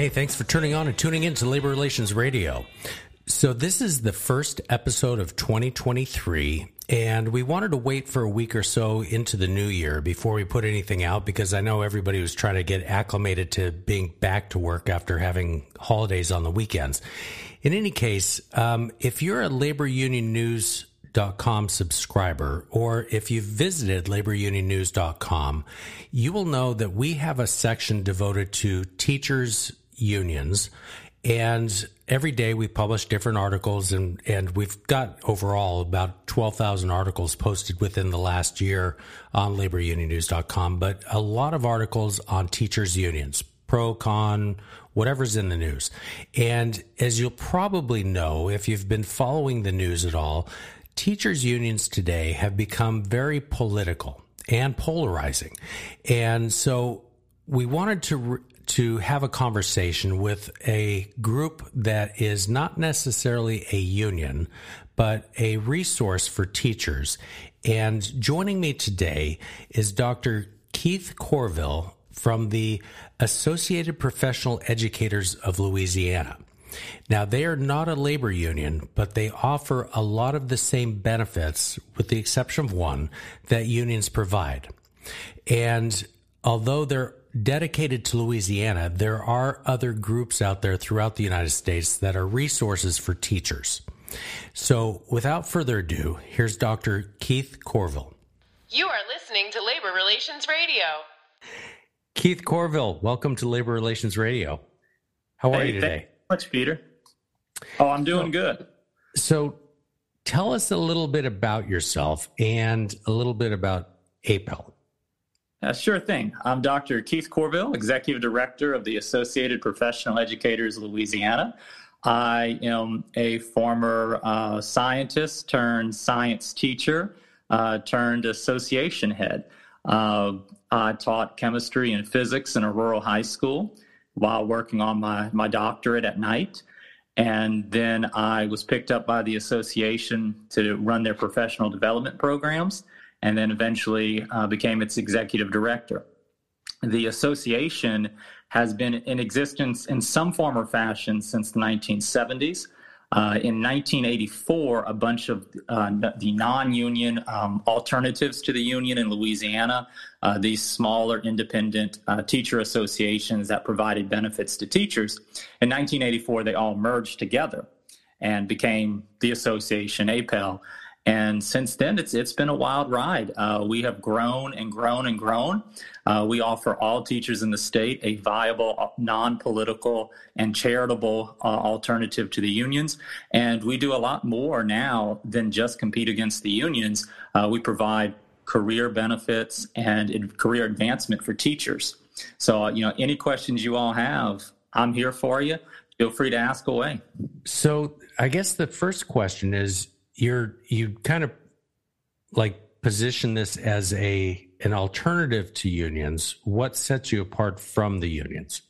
Hey, thanks for turning on and tuning in to Labor Relations Radio. So, this is the first episode of 2023, and we wanted to wait for a week or so into the new year before we put anything out because I know everybody was trying to get acclimated to being back to work after having holidays on the weekends. In any case, um, if you're a labor union news laborunionnews.com subscriber, or if you've visited laborunionnews.com, you will know that we have a section devoted to teachers unions. And every day we publish different articles, and, and we've got overall about 12,000 articles posted within the last year on laborunionnews.com, but a lot of articles on teachers' unions, pro, con, whatever's in the news. And as you'll probably know, if you've been following the news at all, teachers' unions today have become very political and polarizing. And so we wanted to to have a conversation with a group that is not necessarily a union, but a resource for teachers. And joining me today is Dr. Keith Courville from the Associated Professional Educators of Louisiana. Now, they are not a labor union, but they offer a lot of the same benefits, with the exception of one, that unions provide. And although they're dedicated to Louisiana, there are other groups out there throughout the United States that are resources for teachers. So, without further ado, here's Dr. Keith Courville. You are listening to Labor Relations Radio. Keith Courville, welcome to Labor Relations Radio. How are hey, you today? much, Peter. Oh, I'm doing so, good. So, tell us a little bit about yourself and a little bit about APEL. Uh, sure thing. I'm Dr. Keith Courville, Executive Director of the Associated Professional Educators of Louisiana. I am a former uh, scientist turned science teacher uh, turned association head. Uh, I taught chemistry and physics in a rural high school while working on my, my doctorate at night. And then I was picked up by the association to run their professional development programs, and then eventually uh, became its executive director. The association has been in existence in some form or fashion since the 1970s. Uh, in 1984, a bunch of uh, the non union um, alternatives to the union in Louisiana, uh, these smaller independent uh, teacher associations that provided benefits to teachers, in 1984, they all merged together and became the association, APEL. And since then, it's it's been a wild ride. Uh, we have grown and grown and grown. Uh, we offer all teachers in the state a viable, uh, non-political, and charitable uh, alternative to the unions. And we do a lot more now than just compete against the unions. Uh, we provide career benefits and career advancement for teachers. So, uh, you know, any questions you all have, I'm here for you. Feel free to ask away. So, I guess the first question is you're you kind of like position this as a an alternative to unions. What sets you apart from the unions?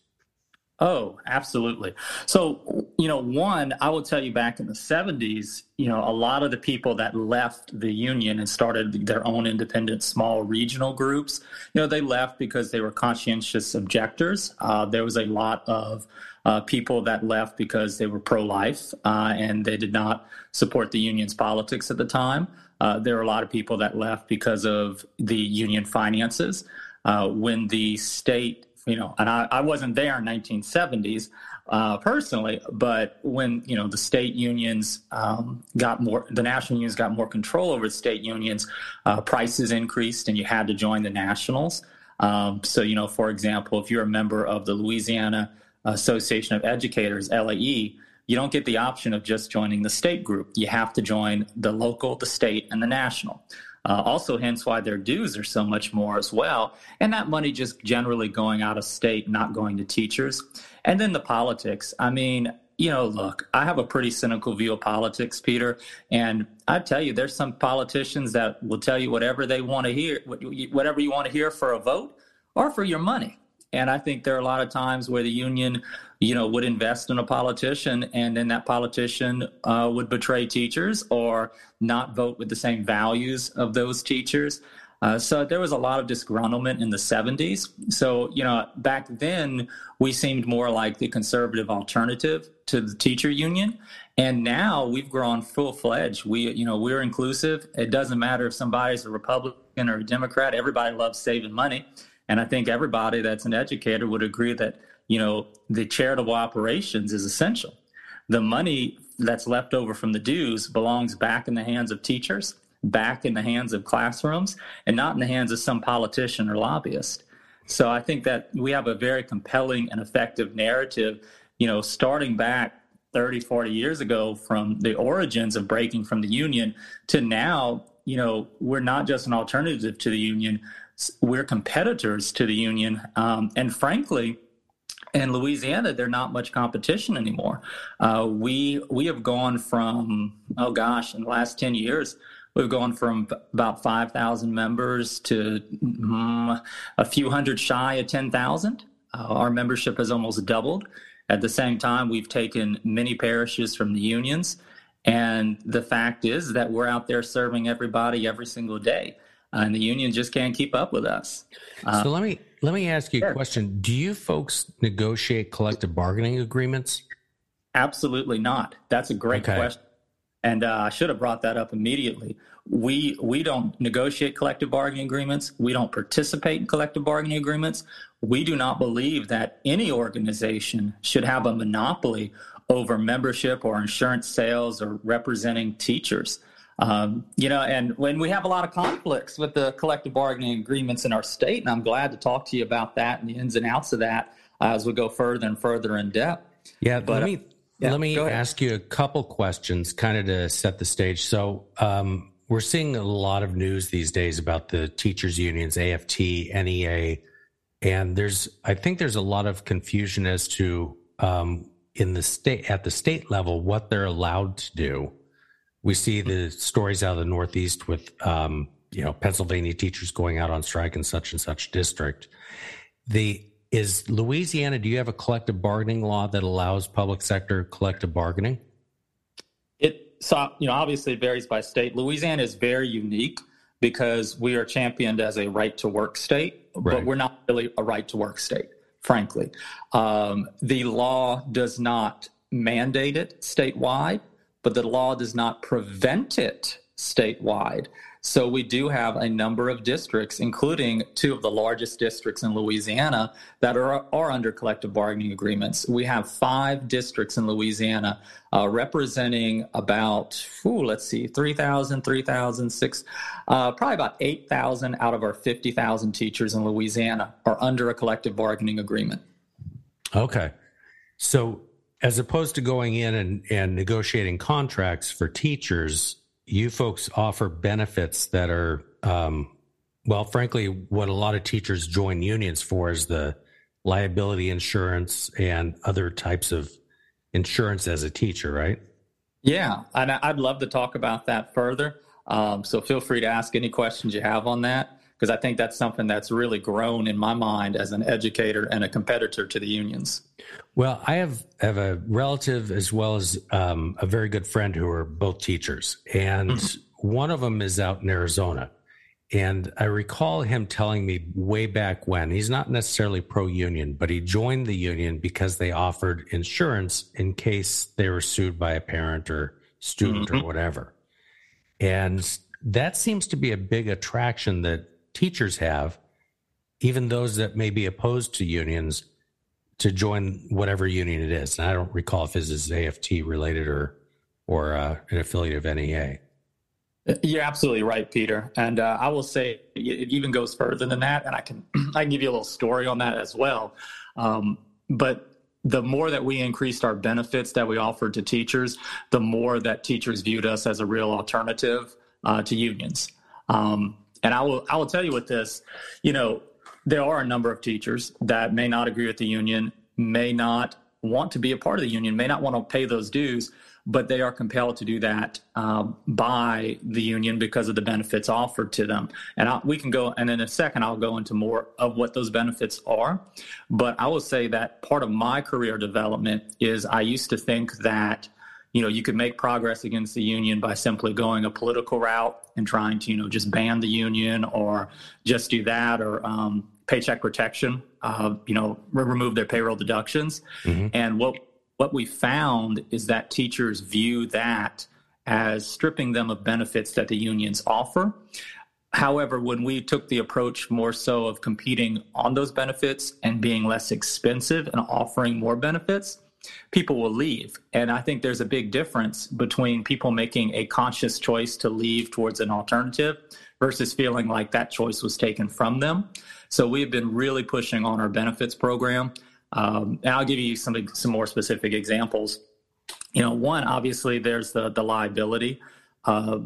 Oh, absolutely. So, you know, one, I will tell you back in the 70s, you know, a lot of the people that left the union and started their own independent small regional groups, you know, they left because they were conscientious objectors. Uh, there was a lot of uh, people that left because they were pro life uh, and they did not support the union's politics at the time. Uh, there were a lot of people that left because of the union finances. Uh, when the state, you know, and I, I wasn't there in 1970s uh, personally, but when you know the state unions um, got more, the national unions got more control over the state unions, uh, prices increased, and you had to join the nationals. Um, so, you know, for example, if you're a member of the Louisiana Association of Educators, LAE, you don't get the option of just joining the state group. You have to join the local, the state, and the national. Uh, also, hence why their dues are so much more as well. And that money just generally going out of state, not going to teachers. And then the politics. I mean, you know, look, I have a pretty cynical view of politics, Peter. And I tell you, there's some politicians that will tell you whatever they want to hear, whatever you want to hear for a vote or for your money. And I think there are a lot of times where the union, you know, would invest in a politician, and then that politician uh, would betray teachers or not vote with the same values of those teachers. Uh, so there was a lot of disgruntlement in the 70s. So, you know, back then we seemed more like the conservative alternative to the teacher union. And now we've grown full fledged. We, you know, we're inclusive. It doesn't matter if somebody's a Republican or a Democrat, everybody loves saving money. And I think everybody that's an educator would agree that, you know, the charitable operations is essential. The money that's left over from the dues belongs back in the hands of teachers, back in the hands of classrooms, and not in the hands of some politician or lobbyist. So I think that we have a very compelling and effective narrative, you know, starting back 30, 40 years ago from the origins of breaking from the union to now, you know, we're not just an alternative to the union, we're competitors to the union. Um, and frankly, in Louisiana, there's not much competition anymore. Uh, we we have gone from oh gosh, in the last ten years, we've gone from about five thousand members to um, a few hundred shy of ten thousand. Uh, our membership has almost doubled. At the same time, we've taken many parishes from the unions, and the fact is that we're out there serving everybody every single day and the union just can't keep up with us. Uh, so let me let me ask you sure. a question: Do you folks negotiate collective bargaining agreements? Absolutely not. That's a great okay. question, and uh, I should have brought that up immediately. We we don't negotiate collective bargaining agreements. We don't participate in collective bargaining agreements. We do not believe that any organization should have a monopoly over membership or insurance sales or representing teachers. Um, you know, and when we have a lot of conflicts with the collective bargaining agreements in our state, and I'm glad to talk to you about that and the ins and outs of that uh, as we go further and further in depth. Yeah, but let me uh, yeah, let me ask you a couple questions, kind of to set the stage. So, um, we're seeing a lot of news these days about the teachers unions, AFT, NEA, and there's I think there's a lot of confusion as to um, in the state at the state level what they're allowed to do we see the stories out of the Northeast with, um, you know, Pennsylvania teachers going out on strike in such and such district. The is Louisiana. Do you have a collective bargaining law that allows public sector collective bargaining? It so you know obviously it varies by state. Louisiana is very unique because we are championed as a right to work state, right. but we're not really a right to work state. Frankly, um, the law does not mandate it statewide but the law does not prevent it statewide. So we do have a number of districts, including two of the largest districts in Louisiana, that are, are under collective bargaining agreements. We have five districts in Louisiana uh, representing about, ooh, let's see, 3,000, 3,000, 6, uh, probably about 8,000 out of our 50,000 teachers in Louisiana are under a collective bargaining agreement. Okay. So as opposed to going in and, and negotiating contracts for teachers, you folks offer benefits that are, um, well, frankly, what a lot of teachers join unions for is the liability insurance and other types of insurance as a teacher, right? Yeah, and I'd love to talk about that further. Um, so feel free to ask any questions you have on that because I think that's something that's really grown in my mind as an educator and a competitor to the unions. Well, I have have a relative as well as um, a very good friend who are both teachers, and mm-hmm. one of them is out in Arizona. And I recall him telling me way back when he's not necessarily pro union, but he joined the union because they offered insurance in case they were sued by a parent or student mm-hmm. or whatever. And that seems to be a big attraction that teachers have, even those that may be opposed to unions, to join whatever union it is. And I don't recall if this is AFT related or or uh, an affiliate of NEA. You're absolutely right, Peter. And uh, I will say it even goes further than that, and I can I can give you a little story on that as well. Um, but the more that we increased our benefits that we offered to teachers, the more that teachers viewed us as a real alternative uh, to unions. Um, and I will I will tell you with this, you know, there are a number of teachers that may not agree with the union, may not want to be a part of the union, may not want to pay those dues, but they are compelled to do that um, by the union because of the benefits offered to them. And I, we can go, and in a second, I'll go into more of what those benefits are. But I will say that part of my career development is I used to think that you know you could make progress against the union by simply going a political route and trying to you know just ban the union or just do that or um, paycheck protection uh, you know remove their payroll deductions mm-hmm. and what what we found is that teachers view that as stripping them of benefits that the unions offer However, when we took the approach more so of competing on those benefits and being less expensive and offering more benefits, people will leave. And I think there's a big difference between people making a conscious choice to leave towards an alternative versus feeling like that choice was taken from them. So we've been really pushing on our benefits program. Um, and I'll give you some some more specific examples. You know, one obviously there's the the liability uh,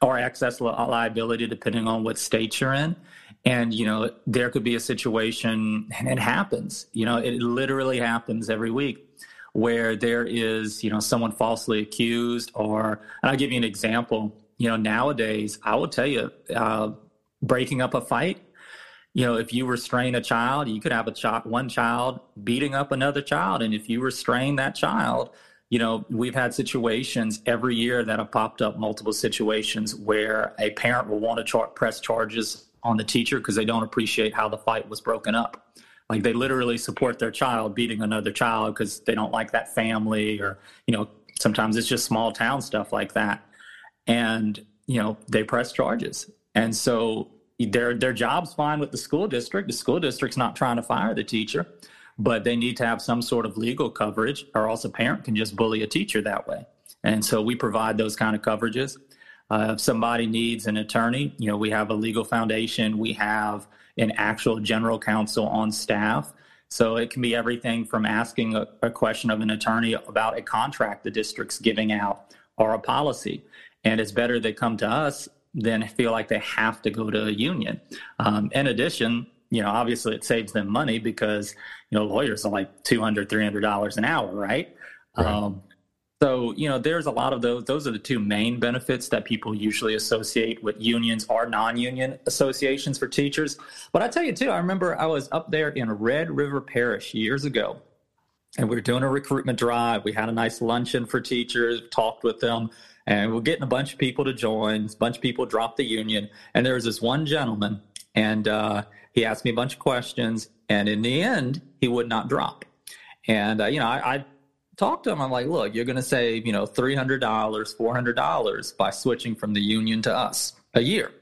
or excess li- liability, depending on what state you're in. And you know, there could be a situation, and it happens. You know, it literally happens every week where there is, you know, someone falsely accused, or and I'll give you an example. You know, nowadays, I will tell you, uh, breaking up a fight. You know, if you restrain a child, you could have a child, one child beating up another child, and if you restrain that child, you know, we've had situations every year that have popped up, multiple situations where a parent will want to press charges on the teacher because they don't appreciate how the fight was broken up like they literally support their child beating another child because they don't like that family or you know sometimes it's just small town stuff like that. And you know they press charges. And so their their job's fine with the school district. The school district's not trying to fire the teacher but they need to have some sort of legal coverage or else a parent can just bully a teacher that way. And so we provide those kind of coverages. Uh, if somebody needs an attorney you know we have a legal foundation. We have an actual general counsel on staff. So it can be everything from asking a, a, question of an attorney about a contract the district's giving out or a policy. And it's better they come to us than feel like they have to go to a union. Um, in addition, you know, obviously it saves them money because, you know, lawyers are like $200, $300 an hour, right? right. Um, so, you know, there's a lot of those. Those are the two main benefits that people usually associate with unions or non union associations for teachers. But I tell you, too, I remember I was up there in Red River Parish years ago, and we were doing a recruitment drive. We had a nice luncheon for teachers, talked with them, and we're getting a bunch of people to join. A bunch of people dropped the union. And there was this one gentleman, and uh, he asked me a bunch of questions. And in the end, he would not drop. And, uh, you know, I, I talk to them. I'm like, look, you're going to save, you know, $300, $400 by switching from the union to us a year.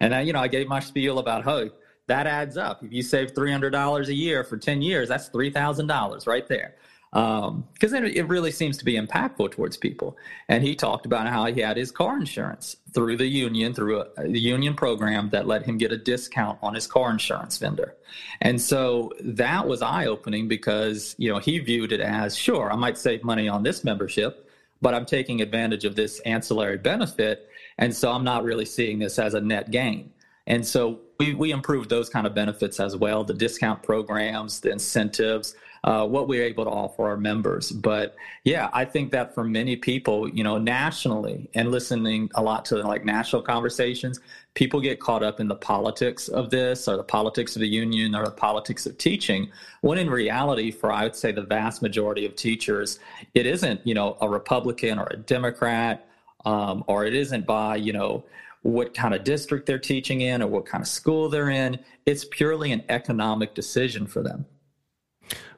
And I, you know, I gave my spiel about, hey, that adds up. If you save $300 a year for 10 years, that's $3,000 right there because um, it really seems to be impactful towards people. And he talked about how he had his car insurance through the union, through a, the union program that let him get a discount on his car insurance vendor. And so that was eye opening because you know he viewed it as sure I might save money on this membership, but I'm taking advantage of this ancillary benefit, and so I'm not really seeing this as a net gain. And so we, we improved those kind of benefits as well the discount programs, the incentives, uh, what we're able to offer our members. But yeah, I think that for many people, you know, nationally and listening a lot to like national conversations, people get caught up in the politics of this or the politics of the union or the politics of teaching. When in reality, for I would say the vast majority of teachers, it isn't, you know, a Republican or a Democrat, um, or it isn't by, you know, what kind of district they're teaching in or what kind of school they're in. It's purely an economic decision for them.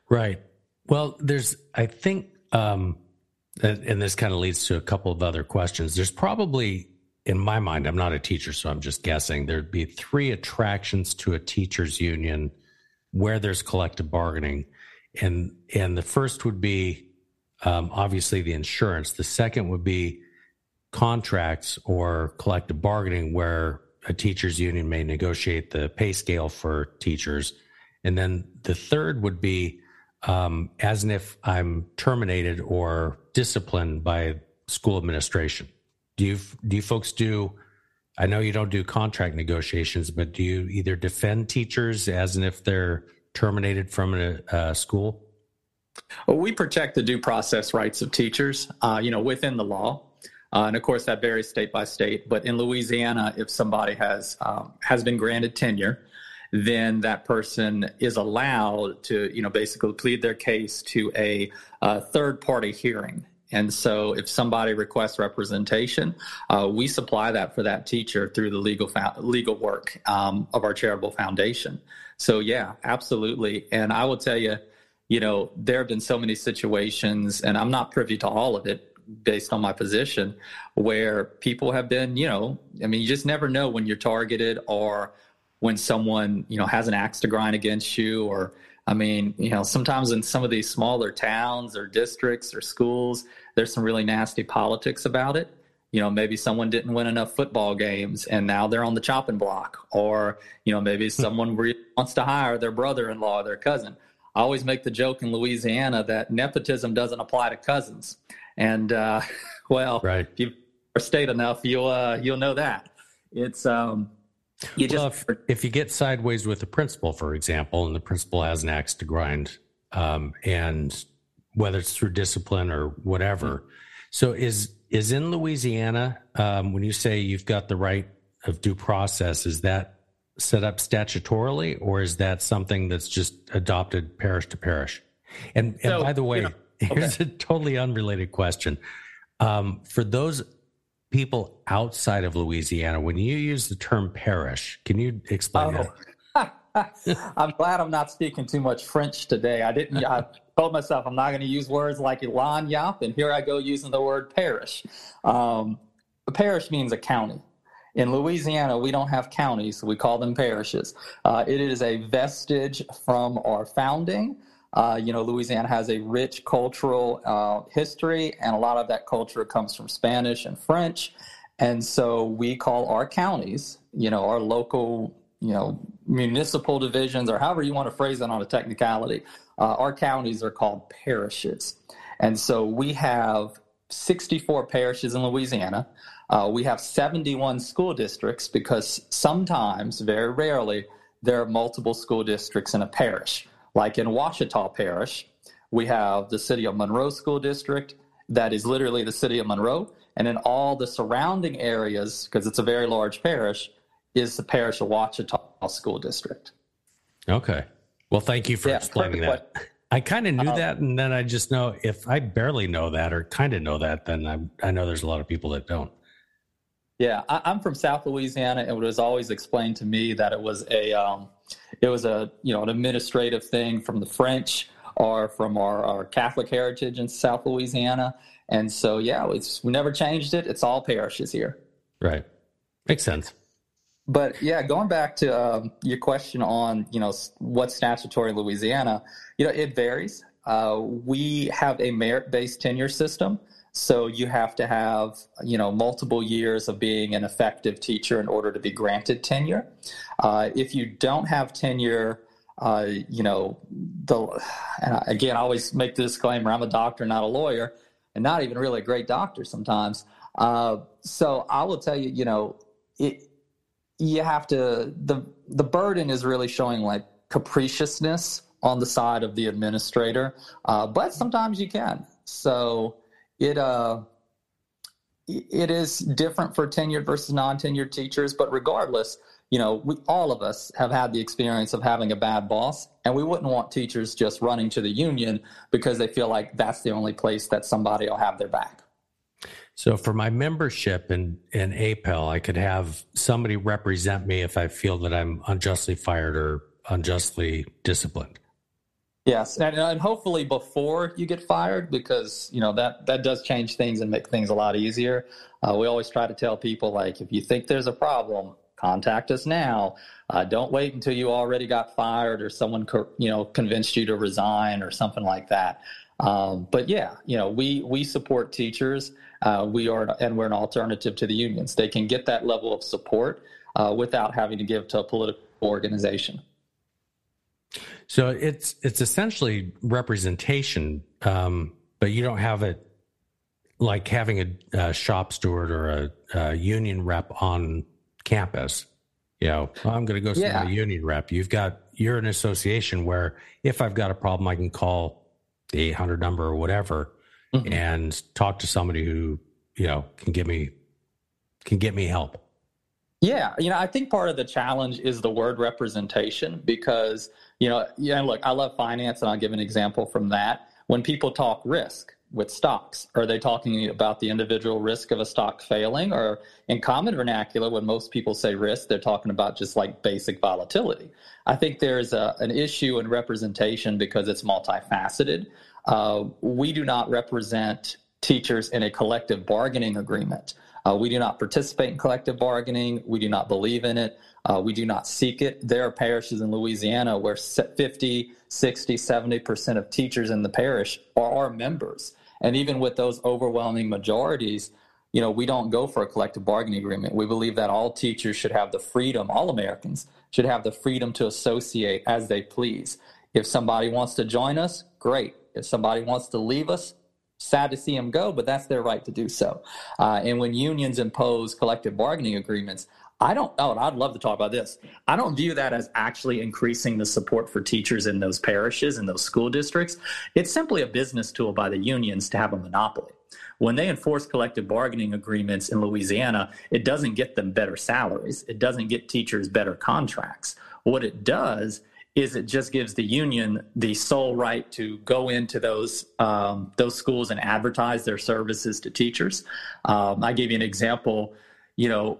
Right. Well, there's, I think, um, and this kind of leads to a couple of other questions. There's probably, in my mind, I'm not a teacher, so I'm just guessing, there'd be three attractions to a teachers' union where there's collective bargaining. And, and the first would be um, obviously the insurance. The second would be contracts or collective bargaining where a teachers union may negotiate the pay scale for teachers. And then the third would be um, as if I'm terminated or disciplined by school administration. Do you do you folks do I know you don't do contract negotiations, but do you either defend teachers as if they're terminated from a, a school? Well, we protect the due process rights of teachers, uh, you know, within the law. Uh, and of course, that varies state by state. But in Louisiana, if somebody has um, has been granted tenure, then that person is allowed to, you know, basically plead their case to a, a third party hearing. And so, if somebody requests representation, uh, we supply that for that teacher through the legal legal work um, of our charitable foundation. So, yeah, absolutely. And I will tell you, you know, there have been so many situations, and I'm not privy to all of it, based on my position where people have been, you know, I mean, you just never know when you're targeted or when someone, you know, has an axe to grind against you or I mean, you know, sometimes in some of these smaller towns or districts or schools, there's some really nasty politics about it. You know, maybe someone didn't win enough football games and now they're on the chopping block. Or, you know, maybe hmm. someone really wants to hire their brother in law or their cousin. I always make the joke in Louisiana that nepotism doesn't apply to cousins. And uh, well, right. if you've stayed enough, you'll uh, you'll know that it's um, you well, just if, if, you get sideways with the principal, for example, and the principal has an axe to grind, um, and whether it's through discipline or whatever. Mm-hmm. So is is in Louisiana um, when you say you've got the right of due process, is that set up statutorily, or is that something that's just adopted parish to parish? And, and by the way, you know, Here's okay. a totally unrelated question. Um, for those people outside of Louisiana, when you use the term parish, can you explain oh. that? I'm glad I'm not speaking too much French today. I didn't. I told myself I'm not going to use words like lagniappe, and here I go using the word parish. Um, a parish means a county. In Louisiana, we don't have counties; we call them parishes. Uh, it is a vestige from our founding. Uh, you know, Louisiana has a rich cultural uh, history, and a lot of that culture comes from Spanish and French. And so we call our counties, you know, our local, you know, municipal divisions, or however you want to phrase it on a technicality, uh, our counties are called parishes. And so we have 64 parishes in Louisiana. Uh, we have 71 school districts because sometimes, very rarely, there are multiple school districts in a parish. Like in Ouachita Parish, we have the City of Monroe School District, that is literally the City of Monroe. And in all the surrounding areas, because it's a very large parish, is the parish of Ouachita School District. Okay. Well, thank you for yeah, explaining that. I kind of knew um, that, and then I just know if I barely know that or kind of know that, then I, I know there's a lot of people that don't. Yeah, I, am from South Louisiana, and it was always explained to me that it was a um, it was a you know an administrative thing from the French or from our, our Catholic heritage in South Louisiana, and so yeah, it's we never changed it. It's all parishes here. Right, makes sense. But yeah, going back to um, your question on you know what's statutory in Louisiana, you know it varies. Uh, we have a merit-based tenure system. So you have to have, you know, multiple years of being an effective teacher in order to be granted tenure. Uh, if you don't have tenure, uh, you know, the and again, I always make the disclaimer: I'm a doctor, not a lawyer, and not even really a great doctor sometimes. Uh, so I will tell you, you know, it you have to the the burden is really showing like capriciousness on the side of the administrator, uh, but sometimes you can. So it uh it is different for tenured versus non-tenured teachers but regardless you know we all of us have had the experience of having a bad boss and we wouldn't want teachers just running to the union because they feel like that's the only place that somebody will have their back. So for my membership in in APEL I could have somebody represent me if I feel that I'm unjustly fired or unjustly disciplined Yes, and, and hopefully before you get fired, because you know that that does change things and make things a lot easier. Uh, we always try to tell people like, if you think there's a problem, contact us now. Uh, don't wait until you already got fired or someone you know convinced you to resign or something like that. Um, but yeah, you know, we we support teachers. Uh, we are and we're an alternative to the unions. They can get that level of support uh, without having to give to a political organization. So it's it's essentially representation, um, but you don't have it like having a, a shop steward or a, a, union rep on campus. You know, I'm going to go see yeah. my union rep. You've got you're an association where if I've got a problem, I can call the 800 number or whatever mm-hmm. and talk to somebody who you know can give me can get me help. Yeah, you know, I think part of the challenge is the word representation because you know, yeah, look, I love finance, and I'll give an example from that. When people talk risk, with stocks? Are they talking about the individual risk of a stock failing? Or in common vernacular, when most people say risk, they're talking about just like basic volatility. I think there's a, an issue in representation because it's multifaceted. Uh, we do not represent teachers in a collective bargaining agreement. Uh, we do not participate in collective bargaining. We do not believe in it. Uh, we do not seek it. There are parishes in Louisiana where 50, 60, 70% of teachers in the parish are our members. And even with those overwhelming majorities, you know, we don't go for a collective bargaining agreement. We believe that all teachers should have the freedom, all Americans should have the freedom to associate as they please. If somebody wants to join us, great. If somebody wants to leave us, sad to see them go, but that's their right to do so. Uh, and when unions impose collective bargaining agreements, I don't, oh, I'd love to talk about this. I don't view that as actually increasing the support for teachers in those parishes and those school districts. It's simply a business tool by the unions to have a monopoly. When they enforce collective bargaining agreements in Louisiana, it doesn't get them better salaries, it doesn't get teachers better contracts. What it does is it just gives the union the sole right to go into those um, those schools and advertise their services to teachers. Um, I gave you an example. You know,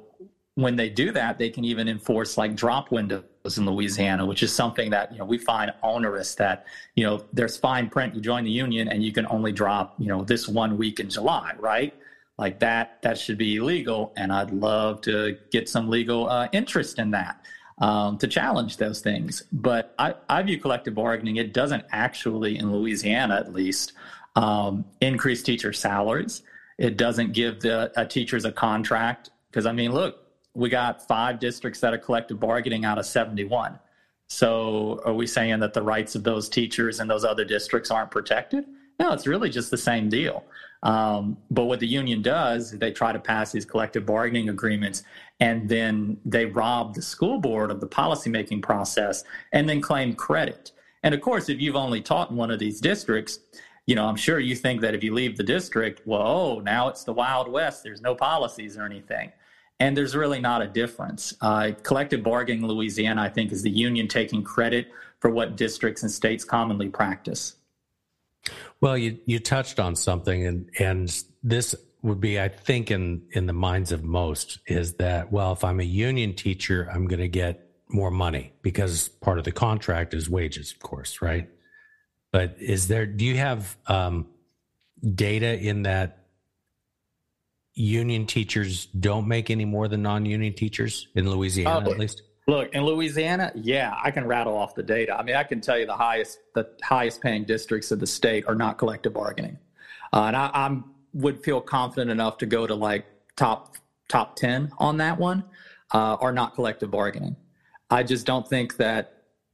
when they do that, they can even enforce like drop windows in Louisiana, which is something that you know we find onerous. That you know there's fine print. You join the union and you can only drop you know this one week in July, right? Like that that should be illegal. And I'd love to get some legal uh, interest in that um, to challenge those things. But I, I view collective bargaining. It doesn't actually, in Louisiana at least, um, increase teacher salaries. It doesn't give the uh, teachers a contract because I mean, look, we got five districts that are collective bargaining out of 71. So are we saying that the rights of those teachers in those other districts aren't protected? No, it's really just the same deal. Um, but what the union does, they try to pass these collective bargaining agreements and then they rob the school board of the policymaking process and then claim credit. And of course, if you've only taught in one of these districts, you know, I'm sure you think that if you leave the district, well, oh, now it's the Wild West. There's no policies or anything and there's really not a difference. Uh, collective bargaining in Louisiana, I think, is the union taking credit for what districts and states commonly practice. Well, you you touched on something, and and this would be, I think, in in the minds of most, is that well, if I'm a union teacher, I'm going to get more money because part of the contract is wages, of course, right? But is there? Do you have um, data in that union teachers don't make any more than non-union teachers in Louisiana, uh, at least? Look, in Louisiana, yeah, I can rattle off the data. I mean, I can tell you the highest the highest paying districts of the state are not collective bargaining, uh, and I I'm, would feel confident enough to go to like top top ten on that one uh, are not collective bargaining. I just don't think that.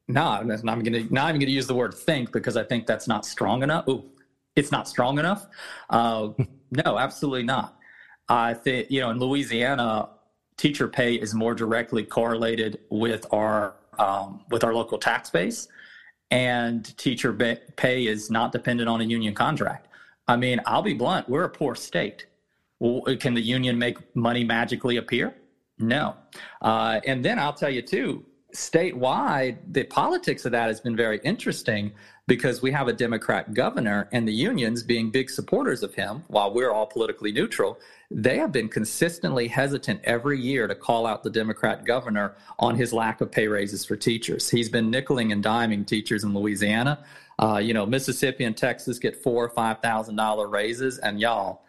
No, I'm going to not even going to use the word think because I think that's not strong enough. Ooh, it's not strong enough. Uh, no, absolutely not. I think, you know, in Louisiana, teacher pay is more directly correlated with our um, with our local tax base, and teacher pay is not dependent on a union contract. I mean, I'll be blunt: we're a poor state. Well, can the union make money magically appear? No. Uh, and then I'll tell you too, statewide, the politics of that has been very interesting because we have a Democrat governor and the unions being big supporters of him while we're all politically neutral. They have been consistently hesitant every year to call out the Democrat governor on his lack of pay raises for teachers. He's been nickeling and diming teachers in Louisiana. Uh, you know, Mississippi and Texas get four or five thousand dollar raises, and y'all,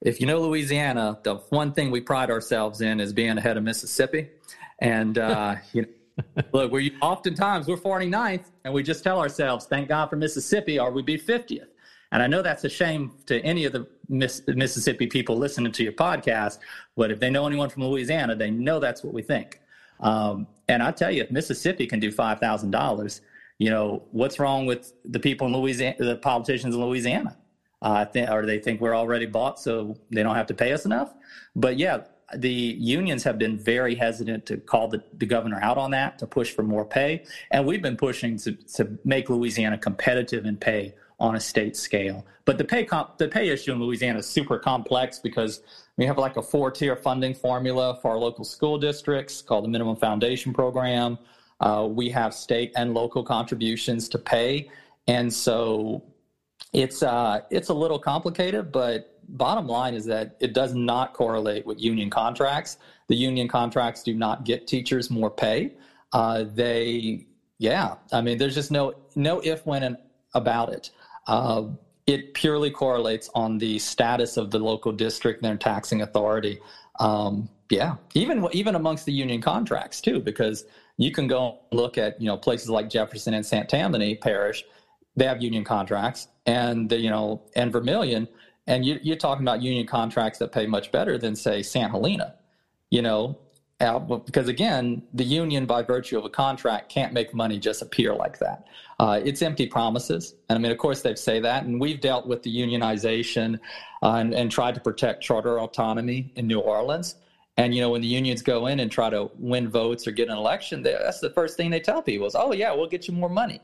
if you know Louisiana, the one thing we pride ourselves in is being ahead of Mississippi. And uh, you know, Look, we oftentimes we're 49th, and we just tell ourselves, "Thank God for Mississippi," or we'd be 50th. And I know that's a shame to any of the Miss, Mississippi people listening to your podcast, but if they know anyone from Louisiana, they know that's what we think. Um, and I tell you, if Mississippi can do five thousand dollars, you know what's wrong with the people in Louisiana, the politicians in Louisiana? Uh, th- or they think we're already bought, so they don't have to pay us enough. But yeah, the unions have been very hesitant to call the, the governor out on that, to push for more pay. And we've been pushing to, to make Louisiana competitive in pay on a state scale. But the pay comp, the pay issue in Louisiana is super complex because we have like a four tier funding formula for our local school districts called the Minimum Foundation Program. Uh, we have state and local contributions to pay, and so it's uh, it's a little complicated. But bottom line is that it does not correlate with union contracts. The union contracts do not get teachers more pay. Uh, they, yeah, I mean, there's just no no if when and about it. Uh, it purely correlates on the status of the local district and their taxing authority. Um, yeah, even even amongst the union contracts too, because you can go look at you know places like Jefferson and St. Tammany Parish, they have union contracts, and the, you know and Vermilion, and you, you're talking about union contracts that pay much better than say St. Helena, you know, because again, the union, by virtue of a contract, can't make money just appear like that. Uh, it's empty promises, and I mean, of course, they say that, and we've dealt with the unionization uh, and, and tried to protect charter autonomy in New Orleans. And you know, when the unions go in and try to win votes or get an election, that's the first thing they tell people is, "Oh yeah, we'll get you more money,"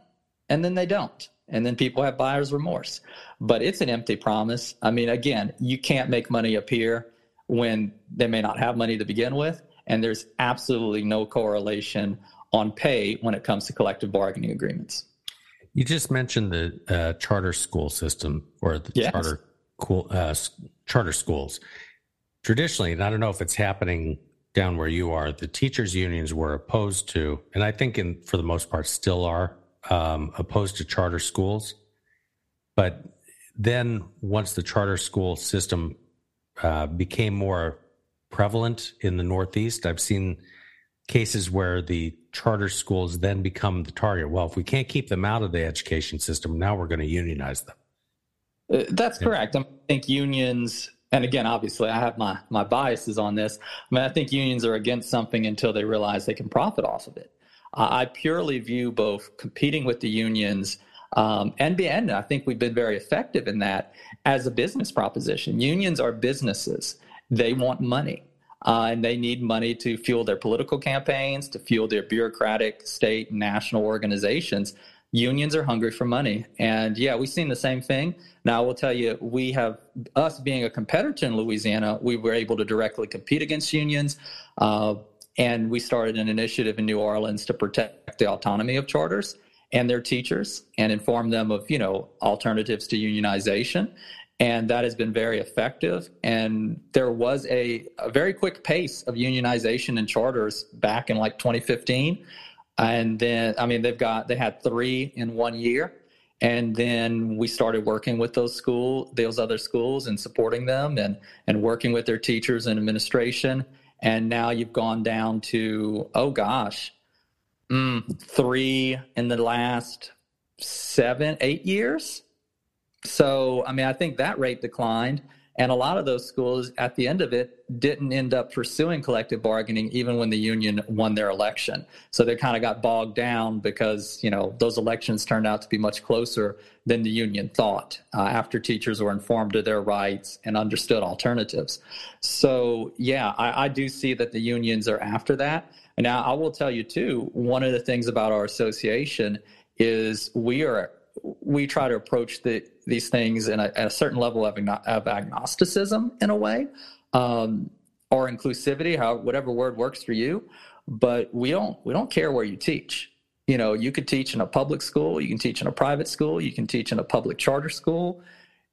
and then they don't, and then people have buyer's remorse. But it's an empty promise. I mean, again, you can't make money appear when they may not have money to begin with and there's absolutely no correlation on pay when it comes to collective bargaining agreements. You just mentioned the uh, charter school system or the yes. charter cool, uh, charter schools. Traditionally, and I don't know if it's happening down where you are, the teachers' unions were opposed to, and I think in, for the most part still are um, opposed to charter schools. But then once the charter school system uh, became more prevalent in the Northeast. I've seen cases where the charter schools then become the target. Well, if we can't keep them out of the education system, now we're going to unionize them. Uh, that's correct. I think unions, and again, obviously, I have my my biases on this. I mean, I think unions are against something until they realize they can profit off of it. Uh, I purely view both competing with the unions. Um, and, and I think we've been very effective in that as a business proposition. Unions are businesses they want money. Uh, and they need money to fuel their political campaigns, to fuel their bureaucratic state national organizations. Unions are hungry for money. And yeah, we've seen the same thing. Now, I will tell you, we have, us being a competitor in Louisiana, we were able to directly compete against unions. Uh, and we started an initiative in New Orleans to protect the autonomy of charters and their teachers and inform them of, you know, alternatives to unionization and that has been very effective. And there was a, a, very quick pace of unionization and charters back in like 2015. And then, I mean, they've got, they had three in one year. And then we started working with those school, those other schools and supporting them and, and working with their teachers and administration. And now you've gone down to, oh gosh, mm, three in the last seven, eight years so, I mean, I think that rate declined. And a lot of those schools at the end of it didn't end up pursuing collective bargaining even when the union won their election. So they kind of got bogged down because, you know, those elections turned out to be much closer than the union thought uh, after teachers were informed of their rights and understood alternatives. So, yeah, I, I do see that the unions are after that. And now I will tell you, too, one of the things about our association is we are we try to approach the, these things in a, a certain level of, of, agnosticism in a way, um, or inclusivity, how whatever word works for you. But we don't we don't care where you teach. You know, you could teach in a public school, you can teach in a private school, you can teach in a public charter school.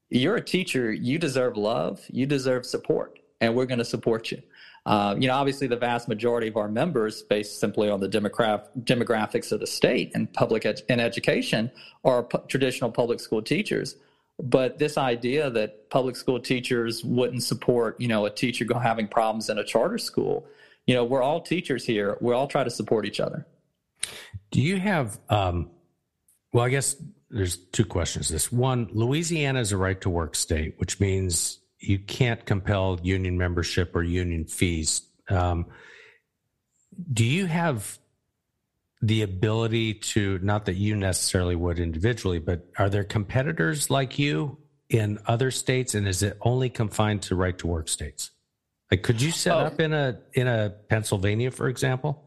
You're a teacher. You deserve love. You deserve support, and we're going to support you. Uh, you know, obviously, the vast majority of our members, based simply on the demograph- demographics of the state and public ed- and education, are p- traditional public school teachers. But this idea that public school teachers wouldn't support, you know, a teacher having problems in a charter school, you know, we're all teachers here. We all try to support each other. Do you have? Um, well, I guess there's two questions. This one, Louisiana is a right to work state, which means you can't compel union membership or union fees. Um, do you have the ability to, not that you necessarily would individually, but are there competitors like you in other states? And is it only confined to right to work states? Like, could you set oh. up in a in a Pennsylvania, for example?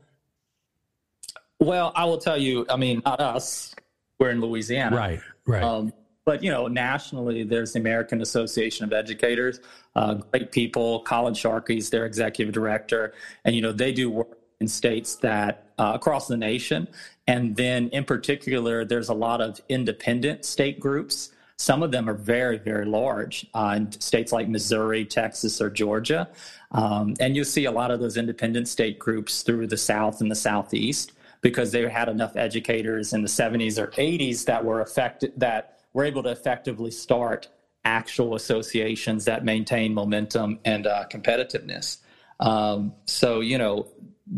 Well, I will tell you. I mean, not us. We're in Louisiana, right? Right. Um, but you know, nationally, there's the American Association of Educators. Uh, great people. Colin Sharkey's their executive director, and you know they do work states that uh, across the nation. And then, in particular, there's a lot of independent state groups. Some of them are very, very large uh, in states like Missouri, Texas, or Georgia. Um, and you'll see a lot of those independent state groups through the South and the Southeast because they had enough educators in the 70s or 80s that were affected that we're able to effectively start actual associations that maintain momentum and uh, competitiveness. Um, so, you know,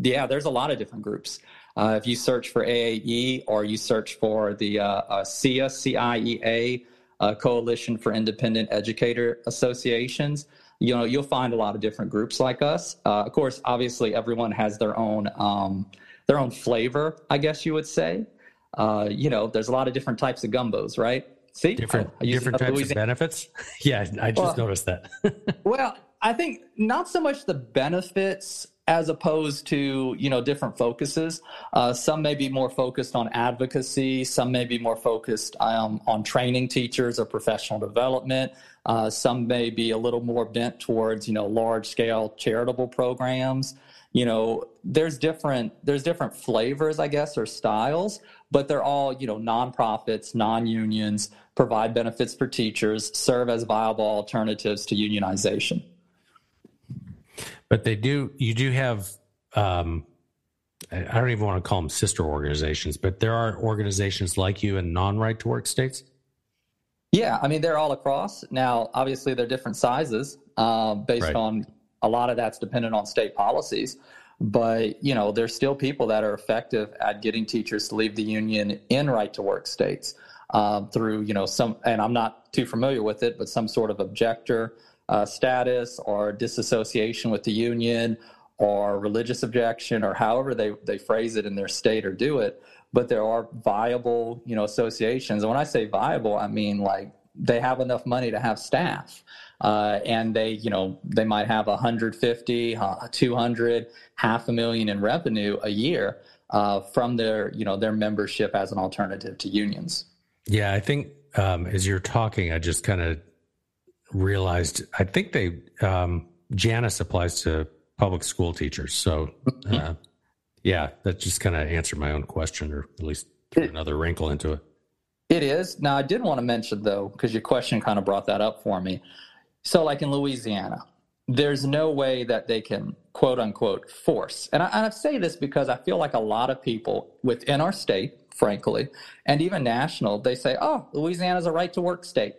yeah, there's a lot of different groups. Uh, if you search for AAE or you search for the uh, uh, CIA, CIEA, uh, Coalition for Independent Educator Associations, you know, you'll find a lot of different groups like us. Uh, of course, obviously, everyone has their own um, their own flavor, I guess you would say. Uh, you know, there's a lot of different types of gumbos, right? See, different different types Louisiana. of benefits. yeah, I just well, noticed that. well, I think not so much the benefits as opposed to you know different focuses. Uh, some may be more focused on advocacy. Some may be more focused um, on training teachers or professional development. Uh, some may be a little more bent towards you know large scale charitable programs you know there's different there's different flavors i guess or styles but they're all you know nonprofits non-unions provide benefits for teachers serve as viable alternatives to unionization but they do you do have um, i don't even want to call them sister organizations but there are organizations like you in non-right to work states. Yeah i mean they're all across. Now obviously they're different sizes uh, based right. on a lot of that's dependent on state policies. But you know there's still people that are effective at getting teachers to leave the union in right to work states um, through you know some and i'm not too familiar with it but some sort of objector uh, status or disassociation with the union or religious objection or however they, they phrase it in their state or do it. But there are viable you know associations. And when i say viable i mean like they have enough money to have staff. Uh, and they you know they might have 150 uh, 200 half a million in revenue a year uh, from their you know their membership as an alternative to unions. Yeah i think um, as you're talking i just kind of realized i think they um, janus applies to public school teachers so mm-hmm. uh, yeah that just kind of answered my own question or at least threw another wrinkle into it it is now i did want to mention though because your question kind of brought that up for me so, like in Louisiana, there's no way that they can quote unquote force. And I, and I, say this because I feel like a lot of people within our state, frankly, and even national, they say, oh, Louisiana's a right to work state.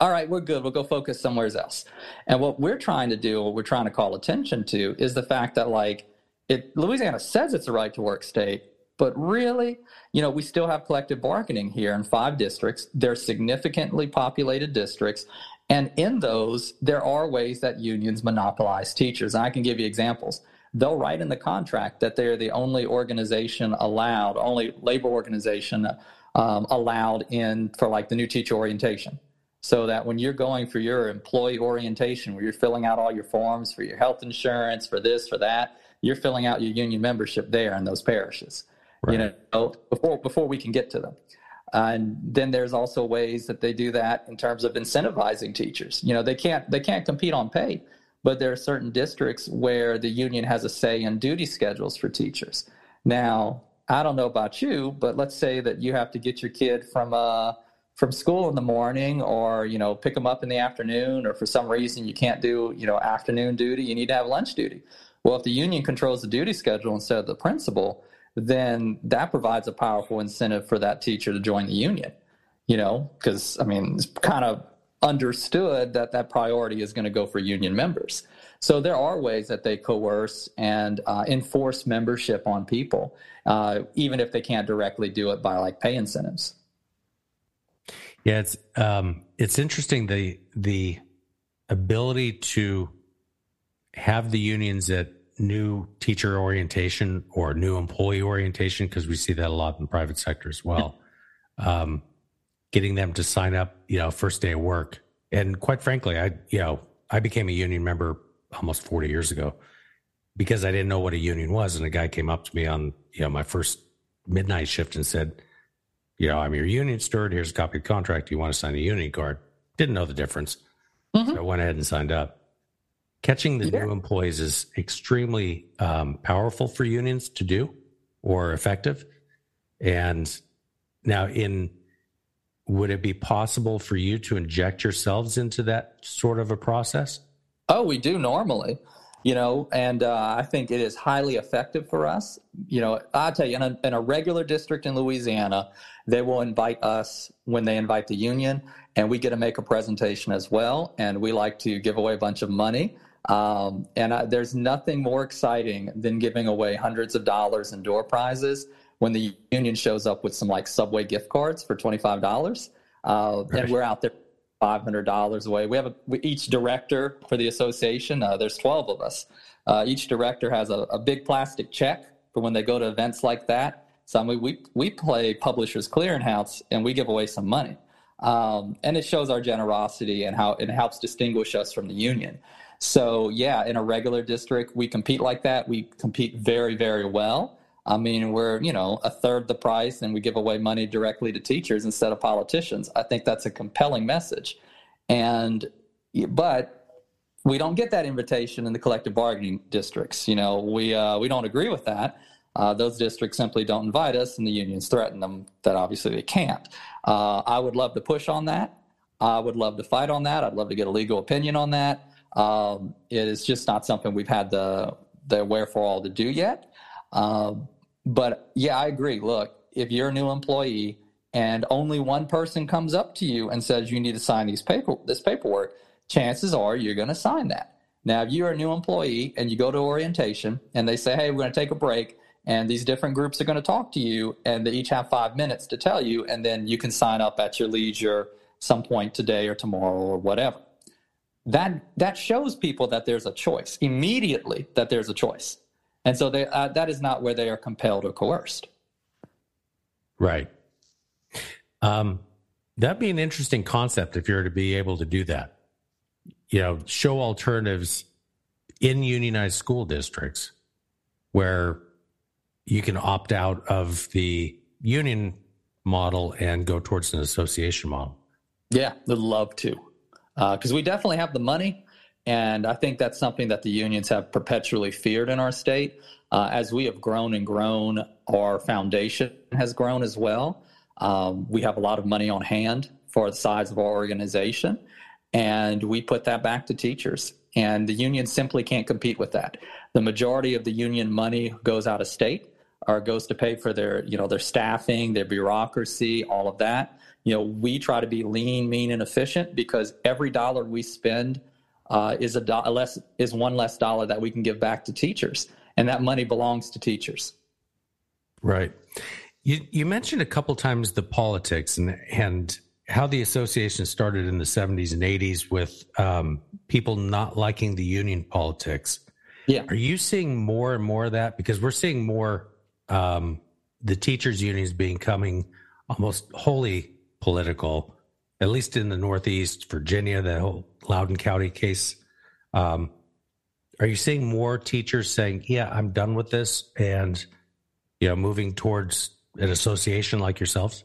All right, we're good. We'll go focus somewhere else. And what we're trying to do, what we're trying to call attention to, is the fact that, like, it, Louisiana says it's a right to work state, but really, you know, we still have collective bargaining here in five districts. They're significantly populated districts. And in those, there are ways that unions monopolize teachers. And I can give you examples. They'll write in the contract that they're the only organization allowed, only labor organization um, allowed in for like the new teacher orientation. So that when you're going for your employee orientation, where you're filling out all your forms for your health insurance, for this, for that, you're filling out your union membership there in those parishes. Right. You know, before before we can get to them. Uh, and then there's also ways that they do that in terms of incentivizing teachers. You know, they can't they can't compete on pay, but there are certain districts where the union has a say in duty schedules for teachers. Now, I don't know about you, but let's say that you have to get your kid from uh, from school in the morning, or you know, pick them up in the afternoon, or for some reason you can't do you know afternoon duty. You need to have lunch duty. Well, if the union controls the duty schedule instead of the principal, then that provides a powerful incentive for that teacher to join the union. You know, because I mean, it's kind of understood that that priority is going to go for union members. So there are ways that they coerce and uh, enforce membership on people, uh, even if they can't directly do it by like pay incentives. Yeah, it's um, it's interesting the the ability to have the unions at new teacher orientation or new employee orientation because we see that a lot in the private sector as well. Um, getting them to sign up, you know, first day of work. And quite frankly, I, you know, I became a union member almost 40 years ago because I didn't know what a union was. And a guy came up to me on, you know, my first midnight shift and said, you know, I'm your union steward. Here's a copy of the contract. You want to sign a union card? Didn't know the difference. Mm-hmm. So I went ahead and signed up. Catching the yeah. new employees is extremely um, powerful for unions to do or effective. And now, in would it be possible for you to inject yourselves into that sort of a process? Oh, we do normally, you know, and uh, I think it is highly effective for us. You know, I'll tell you, in a, in a regular district in Louisiana, they will invite us when they invite the union, and we get to make a presentation as well. And we like to give away a bunch of money. Um, and I, there's nothing more exciting than giving away hundreds of dollars in door prizes when the union shows up with some like Subway gift cards for $25. Uh, right. And we're out there $500 away. We have a, we, each director for the association, uh, there's 12 of us. Uh, each director has a, a, big plastic check for when they go to events like that. So I mean, we, we play Publishers Clearinghouse and we give away some money. Um, and it shows our generosity and how it helps distinguish us from the union. So yeah, in a regular district, we compete like that. We compete very, very well. I mean, we're you know a third the price, and we give away money directly to teachers instead of politicians. I think that's a compelling message, and but we don't get that invitation in the collective bargaining districts. You know, we uh, we don't agree with that. Uh, those districts simply don't invite us, and the unions threaten them that obviously they can't. Uh, I would love to push on that. I would love to fight on that. I'd love to get a legal opinion on that. Um, it is just not something we've had the the wherefore all to do yet. Um, but yeah, I agree. Look, if you're a new employee and only one person comes up to you and says you need to sign these paper this paperwork, chances are you're going to sign that. Now, if you're a new employee and you go to orientation and they say, "Hey, we're going to take a break," and these different groups are going to talk to you, and they each have five minutes to tell you, and then you can sign up at your leisure some point today or tomorrow or whatever that that shows people that there's a choice immediately that there's a choice and so they, uh, that is not where they are compelled or coerced. Right. Um, that'd be an interesting concept if you're to be able to do that. You know show alternatives in unionized school districts where you can opt out of the union model and go towards an association model. Yeah would love to. Because uh, we definitely have the money. And I think that's something that the unions have perpetually feared in our state. Uh, as we have grown and grown, our foundation has grown as well. Um, we have a lot of money on hand for the size of our organization, and we put that back to teachers. And the union simply can't compete with that. The majority of the union money goes out of state or goes to pay for their, you know, their staffing, their bureaucracy, all of that you know, we try to be lean, mean, and efficient because every dollar we spend uh, is a, do- less is one less dollar that we can give back to teachers, and that money belongs to teachers. Right. You you mentioned a couple times the politics and and how the association started in the 70s and 80s with um, people not liking the union politics. Yeah. Are you seeing more and more of that? Because we're seeing more um, the teachers' unions becoming almost wholly political, at least in the Northeast, Virginia, the whole Loudoun County case. Um, are you seeing more teachers saying, "Yeah, I'm done with this," and you know, moving towards an association like yourselves?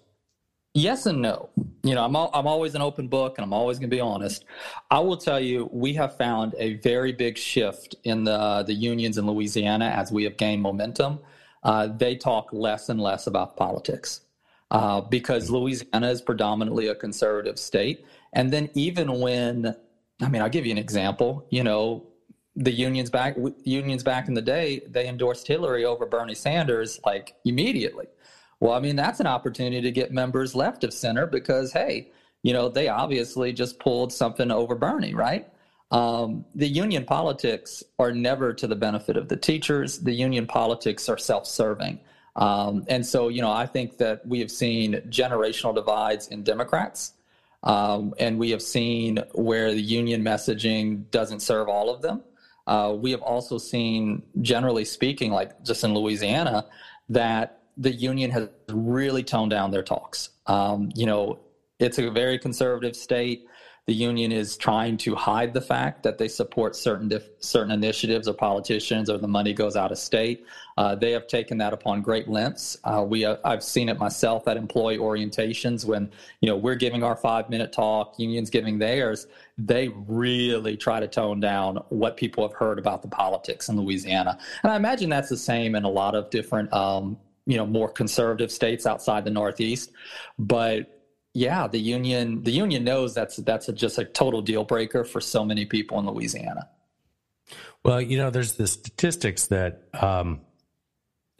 Yes and no. You know, I'm all, I'm always an open book, and I'm always going to be honest. I will tell you, we have found a very big shift in the the unions in Louisiana as we have gained momentum. Uh, they talk less and less about politics uh, because Louisiana is predominantly a conservative state. And then even when, I mean, I'll give you an example. You know, the unions back unions back in the day, they endorsed Hillary over Bernie Sanders like immediately. Well, I mean, that's an opportunity to get members left of center because hey, you know, they obviously just pulled something over Bernie, right? Um, the union politics are never to the benefit of the teachers. The union politics are self-serving. Um, and so, you know, I think that we have seen generational divides in Democrats. Um, and we have seen where the union messaging doesn't serve all of them. Uh, we have also seen, generally speaking, like just in Louisiana, that the union has really toned down their talks. Um, you know, it's a very conservative state. the union is trying to hide the fact that they support certain dif- certain initiatives or politicians or the money goes out of state. Uh, they have taken that upon great lengths. Uh, we uh, I've seen it myself at employee orientations when you know we're giving our five minute talk, unions giving theirs. They really try to tone down what people have heard about the politics in Louisiana, and I imagine that's the same in a lot of different um, you know more conservative states outside the Northeast, but yeah, the union the union knows that's that's a, just a total deal breaker for so many people in Louisiana. Well, you know, there's the statistics that um,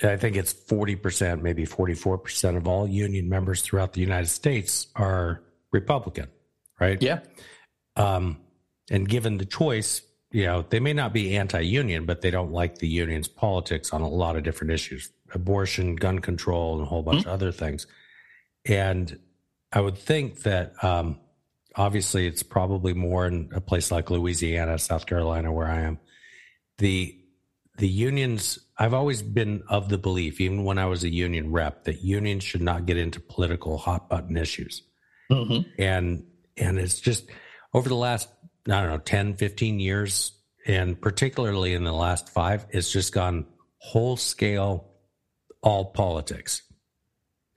I think it's forty percent, maybe forty four percent of all union members throughout the United States are Republican, right? Yeah. Um, and given the choice, you know, they may not be anti-union, but they don't like the union's politics on a lot of different issues: abortion, gun control, and a whole bunch mm-hmm. of other things. And I would think that um, obviously it's probably more in a place like Louisiana, South Carolina, where I am. The the unions. I've always been of the belief, even when I was a union rep, that unions should not get into political hot button issues. Mm-hmm. And and it's just over the last I don't know 10, 15 years, and particularly in the last five, it's just gone whole scale, all politics.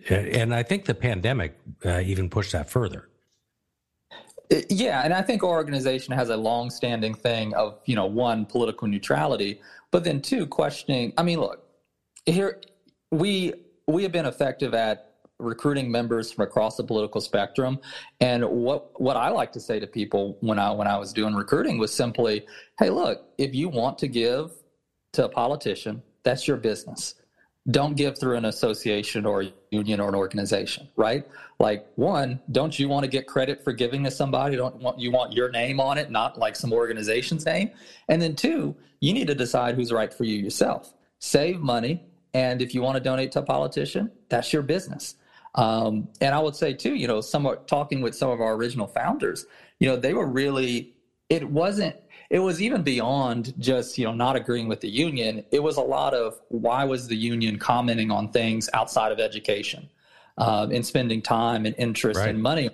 And I think the pandemic uh, even pushed that further. Uh, yeah, and I think our organization has a long-standing thing of you know one political neutrality, but then two questioning. I mean, look, here we we have been effective at recruiting members from across the political spectrum, and what what I like to say to people when I when I was doing recruiting was simply, hey, look, if you want to give to a politician, that's your business don't give through an association or union or an organization, right? Like one, don't you want to get credit for giving to somebody? Don't want you want your name on it, not like some organization's name. And then two, you need to decide who's right for you yourself. Save money, and if you want to donate to a politician, that's your business. Um, and I would say too, you know, somewhat talking with some of our original founders, you know, they were really. It wasn't it was even beyond just you know not agreeing with the union. It was a lot of why was the union commenting on things outside of education uh, and spending time and interest right. and money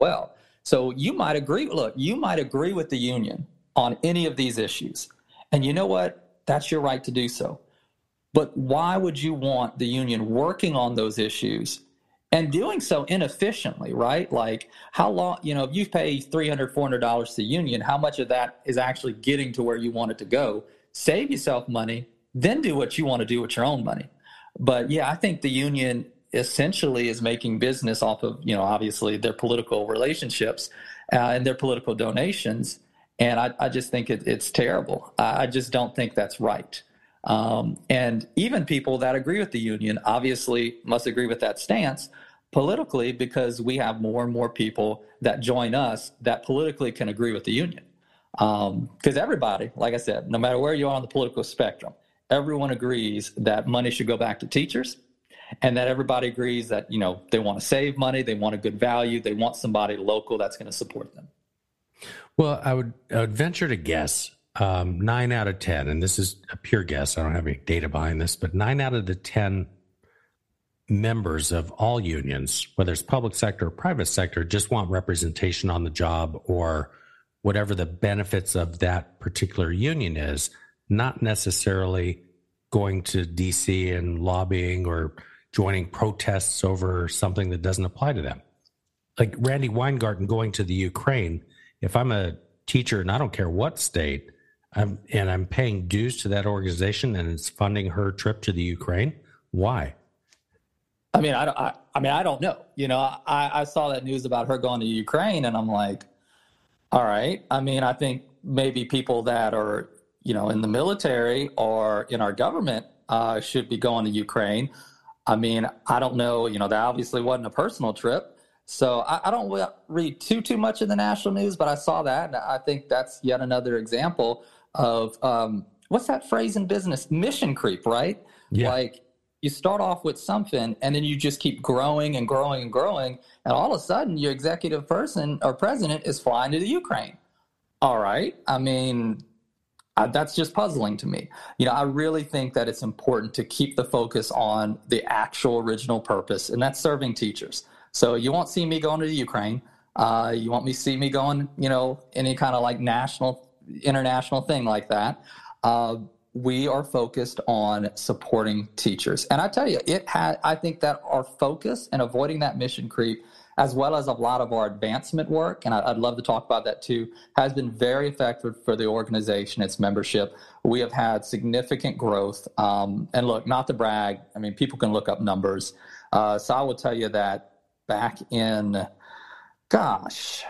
well. So you might agree look you might agree with the union on any of these issues. And you know what? That's your right to do so. But why would you want the union working on those issues and doing so inefficiently, right? Like how long, you know, if you pay $300, $400 to the union, how much of that is actually getting to where you want it to go? Save yourself money, then do what you want to do with your own money. But yeah, I think the union essentially is making business off of, you know, obviously their political relationships uh, and their political donations. And I, I just think it, it's terrible. I, I just don't think that's right. Um, and even people that agree with the union obviously must agree with that stance politically because we have more and more people that join us that politically can agree with the union. Because um, everybody, like I said, no matter where you are on the political spectrum, everyone agrees that money should go back to teachers and that everybody agrees that you know they want to save money they want a good value they want somebody local that's going to support them well i would, I would venture to guess um, nine out of 10, and this is a pure guess, I don't have any data behind this, but nine out of the 10 members of all unions, whether it's public sector or private sector, just want representation on the job or whatever the benefits of that particular union is, not necessarily going to DC and lobbying or joining protests over something that doesn't apply to them. Like Randi Weingarten going to the Ukraine, if I'm a teacher and I don't care what state, I'm, and I'm paying dues to that organization and it's funding her trip to the Ukraine. Why? I mean, I, don't, I, I mean, I don't know. You know, I, I saw that news about her going to Ukraine, and I'm like, all right. I mean, I think maybe people that are, you know, in the military or in our government uh, should be going to Ukraine. I mean, I don't know. You know, that obviously wasn't a personal trip, so I, I don't read too too much of the national news, but I saw that, and I think that's yet another example of um, what's that phrase in business? Mission creep, right? Yeah. Like you start off with something and then you just keep growing and growing and growing. And all of a sudden, your executive person or president is flying to the Ukraine. All right. I mean, uh, that's just puzzling to me. You know, I really think that it's important to keep the focus on the actual original purpose, and that's serving teachers. So you won't see me going to the Ukraine. Uh, you want me to see me going, you know, any kind of like national, international thing like that. Uh, we are focused on supporting teachers. And I tell you, it had, I think that our focus and avoiding that mission creep, as well as a lot of our advancement work, and I'd love to talk about that too, has been very effective for the organization, its membership. We have had significant growth. Um, and look, not to brag, I mean, people can look up numbers. Uh, so I will tell you that back in, gosh,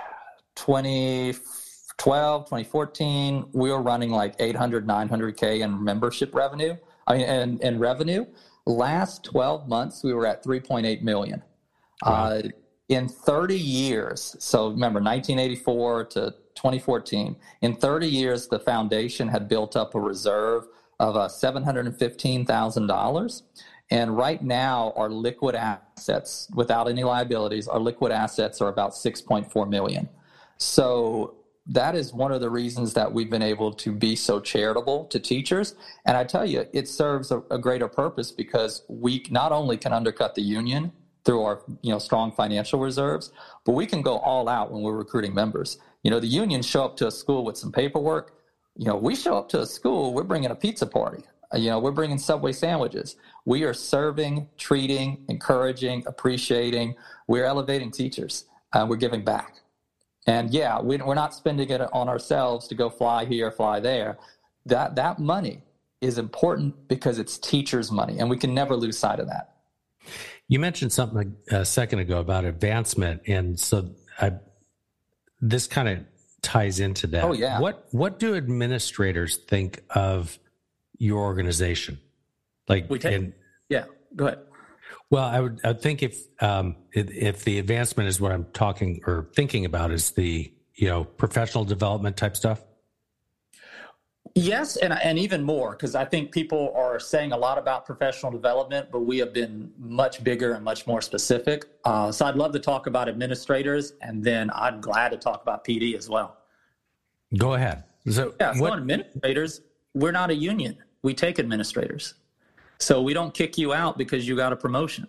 2012, 2014, we were running like 800, 900K in membership revenue. I mean, in, in revenue. Last 12 months, we were at 3.8 million. Wow. Uh, in 30 years, so remember 1984 to 2014, in 30 years, the foundation had built up a reserve of uh, $715,000. And right now, our liquid assets, without any liabilities, our liquid assets are about 6.4 million. So that is one of the reasons that we've been able to be so charitable to teachers. And I tell you, it serves a, a greater purpose because we not only can undercut the union through our you know strong financial reserves, but we can go all out when we're recruiting members. You know, the unions show up to a school with some paperwork. You know, we show up to a school, we're bringing a pizza party. You know, we're bringing Subway sandwiches. We are serving, treating, encouraging, appreciating. We're elevating teachers. and we're giving back. And yeah, we, we're not spending it on ourselves to go fly here, fly there. That that money is important because it's teachers' money, and we can never lose sight of that. You mentioned something a second ago about advancement, and so I, this kind of ties into that. Oh yeah. What what do administrators think of your organization? Like, we take, in, yeah, go ahead. Well, I would, I would think if, um, if, if the advancement is what I'm talking or thinking about is the you know professional development type stuff. Yes, and and even more because I think people are saying a lot about professional development, but we have been much bigger and much more specific. Uh, so I'd love to talk about administrators, and then I'm glad to talk about PD as well. Go ahead. So yeah, so administrators, we're not a union we take administrators. So we don't kick you out because you got a promotion.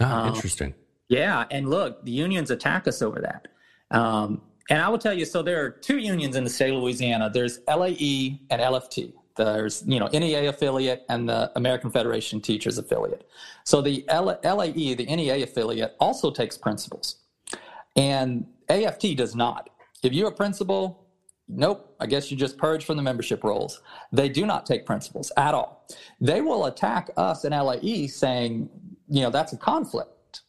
Ah, um, interesting. Yeah, and look, the unions attack us over that. Um, and I will tell you, so there are two unions in the state of Louisiana. There's LAE and LFT. There's you know NEA affiliate and the American Federation Teachers affiliate. So the L- LAE, the NEA affiliate, also takes principals, and AFT does not. If you're a principal, Nope, I guess you just purge from the membership rolls. They do not take principals at all. They will attack us in LAE saying, you know, that's a conflict.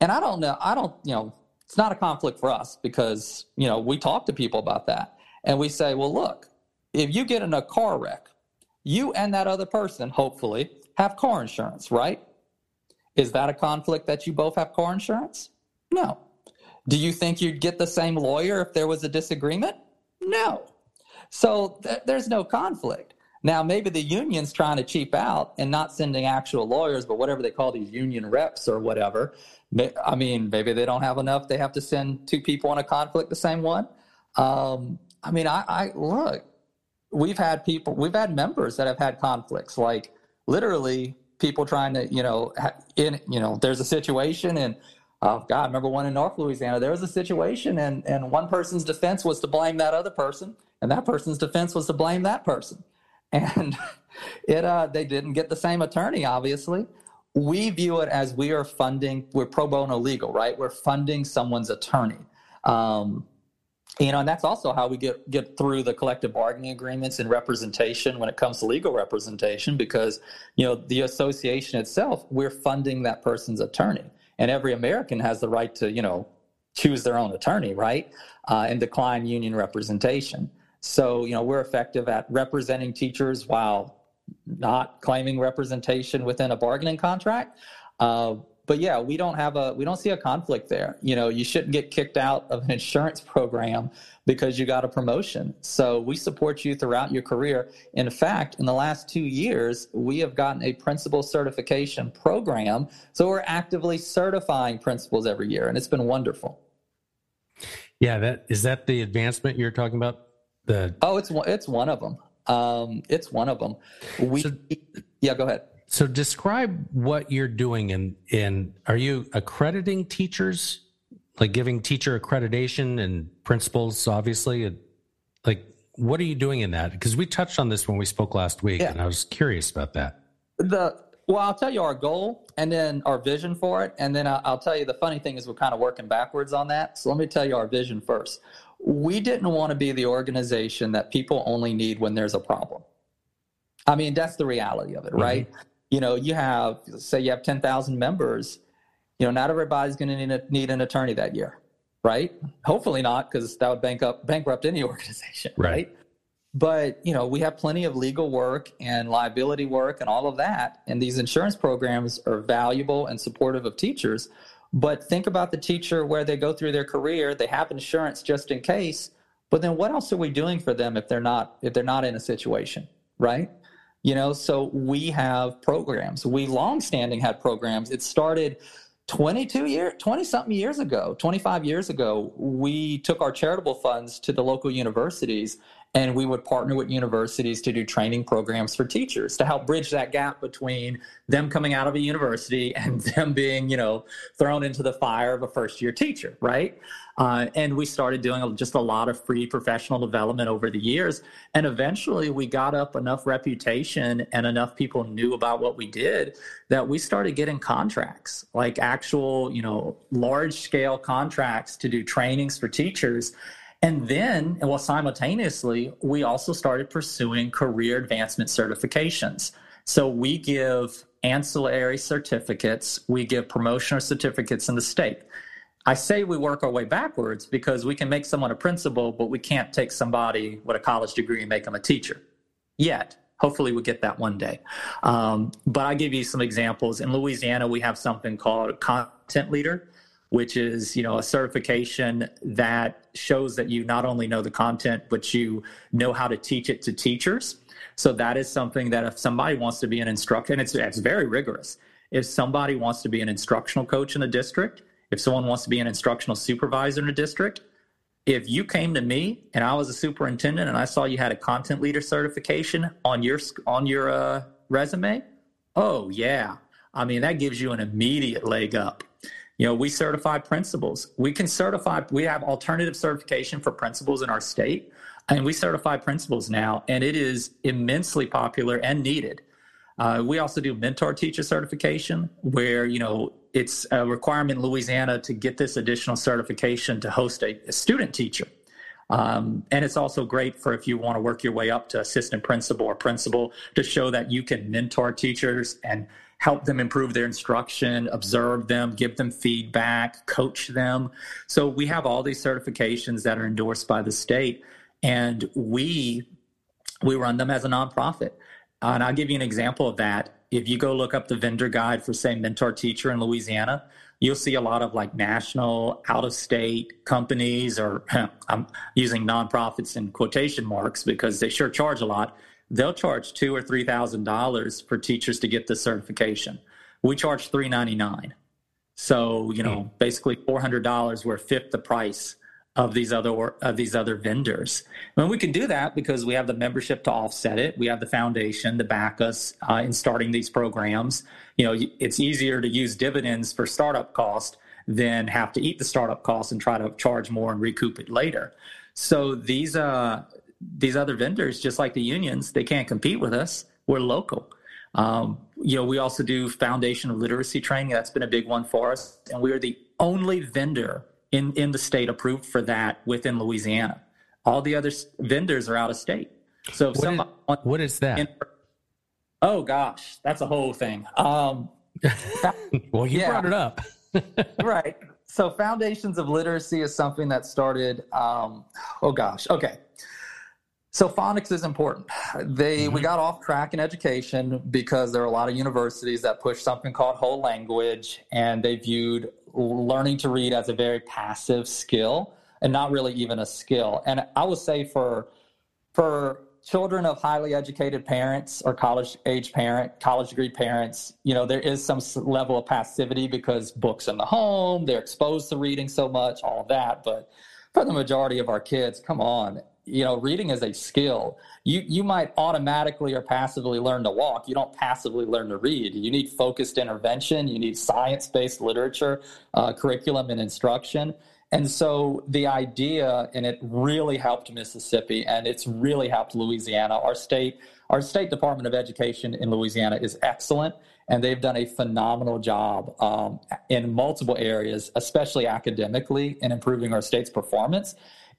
And I don't know, I don't, you know, it's not a conflict for us because, you know, we talk to people about that. And we say, well, look, if you get in a car wreck, you and that other person, hopefully, have car insurance, right? Is that a conflict that you both have car insurance? No. Do you think you'd get the same lawyer if there was a disagreement? No. So th- there's no conflict. Now, maybe the union's trying to cheap out and not sending actual lawyers, but whatever they call these union reps or whatever. I mean, maybe they don't have enough. They have to send two people in a conflict, the same one. Um, I mean, I, I look, we've had people, we've had members that have had conflicts, like literally people trying to, you know, in, you know, there's a situation and Oh God, I remember one in North Louisiana. There was a situation, and and one person's defense was to blame that other person, and that person's defense was to blame that person, and it uh, they didn't get the same attorney. Obviously, we view it as we are funding. We're pro bono legal, right? We're funding someone's attorney. Um, you know, and that's also how we get get through the collective bargaining agreements and representation when it comes to legal representation, because you know the association itself, we're funding that person's attorney and every American has the right to, you know, choose their own attorney, right, uh, and decline union representation. So, you know, we're effective at representing teachers while not claiming representation within a bargaining contract. Uh, but yeah, we don't have a we don't see a conflict there. You know, you shouldn't get kicked out of an insurance program because you got a promotion. So we support you throughout your career. In fact, in the last 2 years, we have gotten a principal certification program. So we're actively certifying principals every year and it's been wonderful. Yeah, that is that the advancement you're talking about? The Oh, it's one it's one of them. Um, it's one of them. We so, Yeah, go ahead. So describe what you're doing in in are you accrediting teachers like giving teacher accreditation and principals, obviously. Like, what are you doing in that? Because we touched on this when we spoke last week, yeah. and I was curious about that. The well, I'll tell you our goal and then our vision for it, and then I'll tell you the funny thing is we're kind of working backwards on that. So let me tell you our vision first. We didn't want to be the organization that people only need when there's a problem. I mean, that's the reality of it, mm-hmm. You know, you have say you have ten thousand members. You know, not everybody's going to need, need an attorney that year, right? Hopefully not, because that would bank up, bankrupt any organization, right? right? But you know, we have plenty of legal work and liability work and all of that, and these insurance programs are valuable and supportive of teachers. But think about the teacher where they go through their career, they have insurance just in case. But then what else are we doing for them if they're not if they're not in a situation, right? You know, so we have programs. We long-standing had programs. It started 22 years 20 something years ago 25 years ago we took our charitable funds to the local universities and we would partner with universities to do training programs for teachers to help bridge that gap between them coming out of a university and them being you know thrown into the fire of a first year teacher right? Uh, and we started doing just a lot of free professional development over the years. And eventually we got up enough reputation and enough people knew about what we did that we started getting contracts like actual you know large scale contracts to do trainings for teachers and then, well, simultaneously, we also started pursuing career advancement certifications. So we give ancillary certificates, we give promotional certificates in the state. I say we work our way backwards because we can make someone a principal, but we can't take somebody with a college degree and make them a teacher yet. Hopefully, we get that one day. Um, but I give you some examples. In Louisiana, we have something called a content leader which is you know a certification that shows that you not only know the content but you know how to teach it to teachers. So that is something that if somebody wants to be an instructor and it's, it's very rigorous. If somebody wants to be an instructional coach in a district if someone wants to be an instructional supervisor in a district if you came to me and i was a superintendent and i saw you had a content leader certification on your on your uh, resume oh yeah. I mean that gives you an immediate leg up you know, we certify principals. We can certify, we have alternative certification for principals in our state, and we certify principals now, and it is immensely popular and needed. Uh, we also do mentor teacher certification, where, you know, it's a requirement in Louisiana to get this additional certification to host a, a student teacher. Um, and it's also great for if you want to work your way up to assistant principal or principal to show that you can mentor teachers and help them improve their instruction, observe them, give them feedback, coach them. So we have all these certifications that are endorsed by the state, and we we run them as a nonprofit. And I'll give you an example of that. If you go look up the vendor guide for, say, mentor teacher in Louisiana, you'll see a lot of like national, out of state companies, or I'm using nonprofits in quotation marks because they sure charge a lot they'll charge two or three thousand dollars for teachers to get the certification. We charge three ninety nine. So you know, mm. basically four hundred dollars. We're fifth the price of these other of these other vendors. And we can do that because we have the membership to offset it. We have the foundation to back us uh, in starting these programs. You know, it's easier to use dividends for startup cost than have to eat the startup cost and try to charge more and recoup it later. So these uh, these other vendors, just like the unions, they can't compete with us. We're local. Um, you know, we also do foundation of literacy training. That's been a big one for us, and we are the only vendor in in the state approved for that within Louisiana. All the other vendors are out of state. So, what, is, what is that? In, oh gosh, that's a whole thing. Um, well, you yeah. brought it up, right? So, foundations of literacy is something that started. Um, oh gosh, okay. So phonics is important. They mm-hmm. we got off track in education because there are a lot of universities that push something called whole language, and they viewed learning to read as a very passive skill and not really even a skill. And I would say for for children of highly educated parents or college age parent, college degree parents, you know, there is some level of passivity because books in the home, they're exposed to reading so much, all of that. But for the majority of our kids, come on, you know, reading is a skill. You you might automatically or passively learn to walk. You don't passively learn to read. You need focused intervention. You need science based literature, uh, curriculum, and instruction. And so the idea, and it really helped Mississippi, and it's really helped Louisiana. Our state, our state Department of Education in Louisiana is excellent, and they've done a phenomenal job um, in multiple areas, especially academically, in improving our state's performance.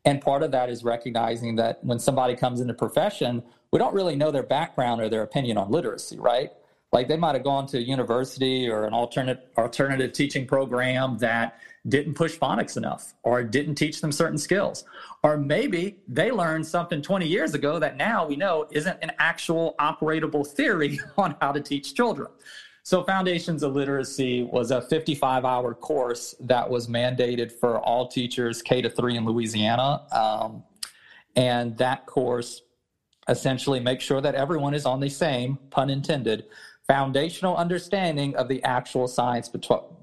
And part of that is recognizing that when somebody comes into profession, we don't really know their background or their opinion on literacy, right? Like they might have gone to a university or an alternate alternative teaching program that didn't push phonics enough or didn't teach them certain skills. Or maybe they learned something 20 years ago that now we know isn't an actual operatable theory on how to teach children. So, Foundations of Literacy was a 55 hour course that was mandated for all teachers K to 3 in Louisiana. Um, and that course essentially makes sure that everyone is on the same, pun intended, foundational understanding of the actual science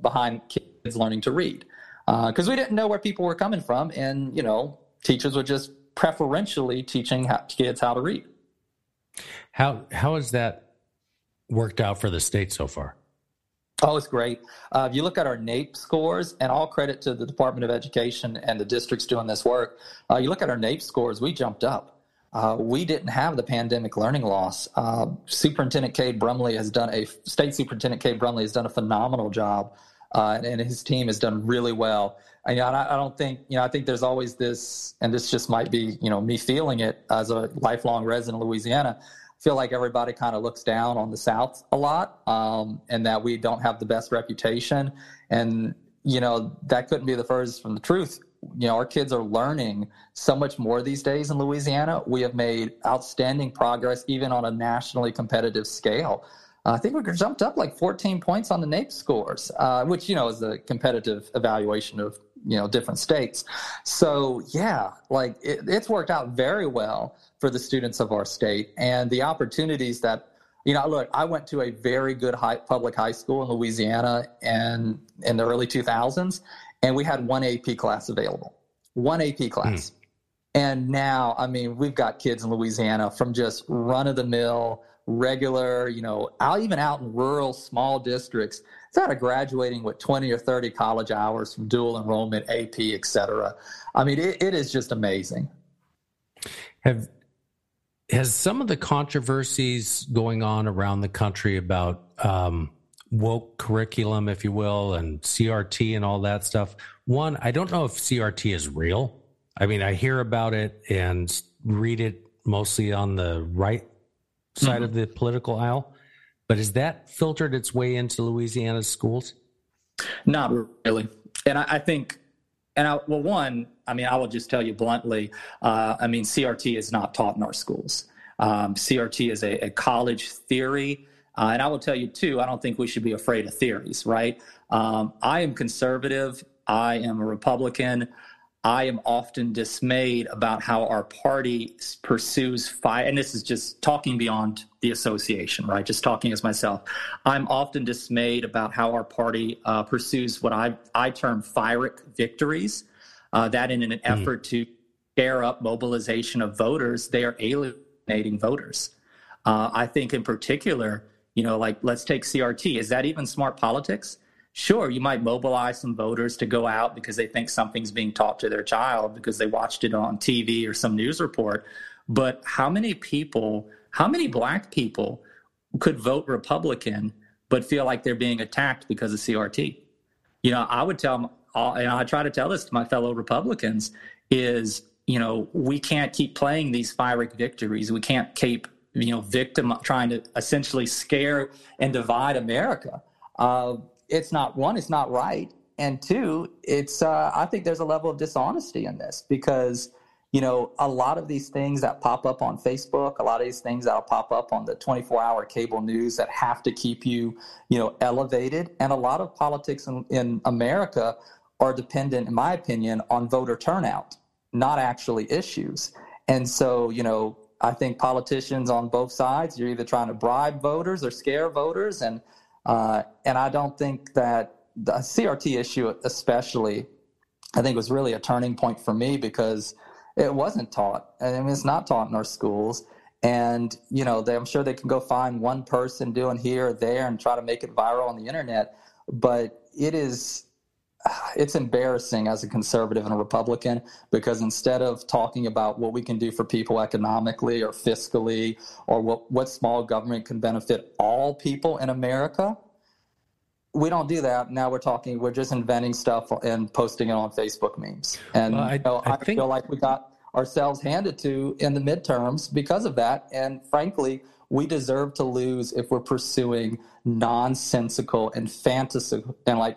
behind kids learning to read. Because uh, we didn't know where people were coming from, and, you know, teachers were just preferentially teaching how, kids how to read. How, how is that worked out for the state so far? Oh, it's great. Uh, if you look at our NAEP scores, and all credit to the Department of Education and the districts doing this work, uh, you look at our NAEP scores, we jumped up. Uh, we didn't have the pandemic learning loss. Uh, Superintendent Cade Brumley has done a state superintendent Cade Brumley has done a phenomenal job, uh, and, and, his team has done really well. And, I, I don't think you know. I think there's always this, and this just might be you know me feeling it as a lifelong resident of Louisiana feel like everybody kind of looks down on the South a lot, um, and that we don't have the best reputation. And you know that couldn't be the furthest from the truth. You know, our kids are learning so much more these days in Louisiana. We have made outstanding progress, even on a nationally competitive scale. Uh, I think we jumped up like 14 points on the NAEP scores, uh, which you know is a competitive evaluation of you know different states. So yeah, like it, it's worked out very well for the students of our state. And the opportunities that you know look i went to a very good high, public high school in louisiana and in the early 2000s and we had one ap class available. One ap class. Mm. and now i mean we've got kids in louisiana from just run of the mill regular you know out even out in rural small districts that are graduating with 20 or 30 college hours from dual enrollment ap et cetera. I mean it, it is just amazing. Have has some of the controversies going on around the country about um, woke curriculum, if you will, and CRT and all that stuff. One, I don't know if CRT is real. I mean, I hear about it and read it mostly on the right side mm-hmm. of the political aisle. But has that filtered its way into Louisiana's schools? Not really. And I, I think and I, well, one, I mean, I will just tell you bluntly. Uh, I mean, CRT is not taught in our schools. Um, CRT is a, a college theory. Uh, and I will tell you, too, I don't think we should be afraid of theories, right? Um, I am conservative. I am a Republican. I am often dismayed about how our party pursues fight. And this is just talking beyond the association, right? Just talking as myself. I'm often dismayed about how our party uh, pursues what I, I term Pyrrhic victories. Uh, that in an mm. effort to scare up mobilization of voters, they are alienating voters. Uh, I think, in particular, you know, like let's take CRT. Is that even smart politics? Sure, you might mobilize some voters to go out because they think something's being taught to their child because they watched it on TV or some news report. But how many people, how many black people could vote Republican but feel like they're being attacked because of CRT? You know, I would tell and I try to tell this to my fellow Republicans, is, you know, we can't keep playing these Pyrrhic victories. We can't keep, you know, victim trying to essentially scare and divide America. Uh, it's not one, it's not right, and two, it's uh, I think there's a level of dishonesty in this because you know a lot of these things that pop up on Facebook, a lot of these things that'll pop up on the 24-hour cable news that have to keep you you know elevated, and a lot of politics in, in America are dependent, in my opinion, on voter turnout, not actually issues. And so, you know, I think politicians on both sides, you're either trying to bribe voters or scare voters. And uh, and I don't think that the CRT issue, especially, I think was really a turning point for me because It wasn't taught. I mean, it's not taught in our schools. And, you know, they, I'm sure they can go find one person doing here or there and try to make it viral on the internet. But it is, it's embarrassing as a conservative and a Republican because instead of talking about what we can do for people economically or fiscally or what, what small government can benefit all people in America, we don't do that. Now we're talking, we're just inventing stuff and posting it on Facebook memes. And well, I, you know, I, I think... feel like we got ourselves handed to in the midterms because of that. And frankly, we deserve to lose if we're pursuing nonsensical and fantasy and like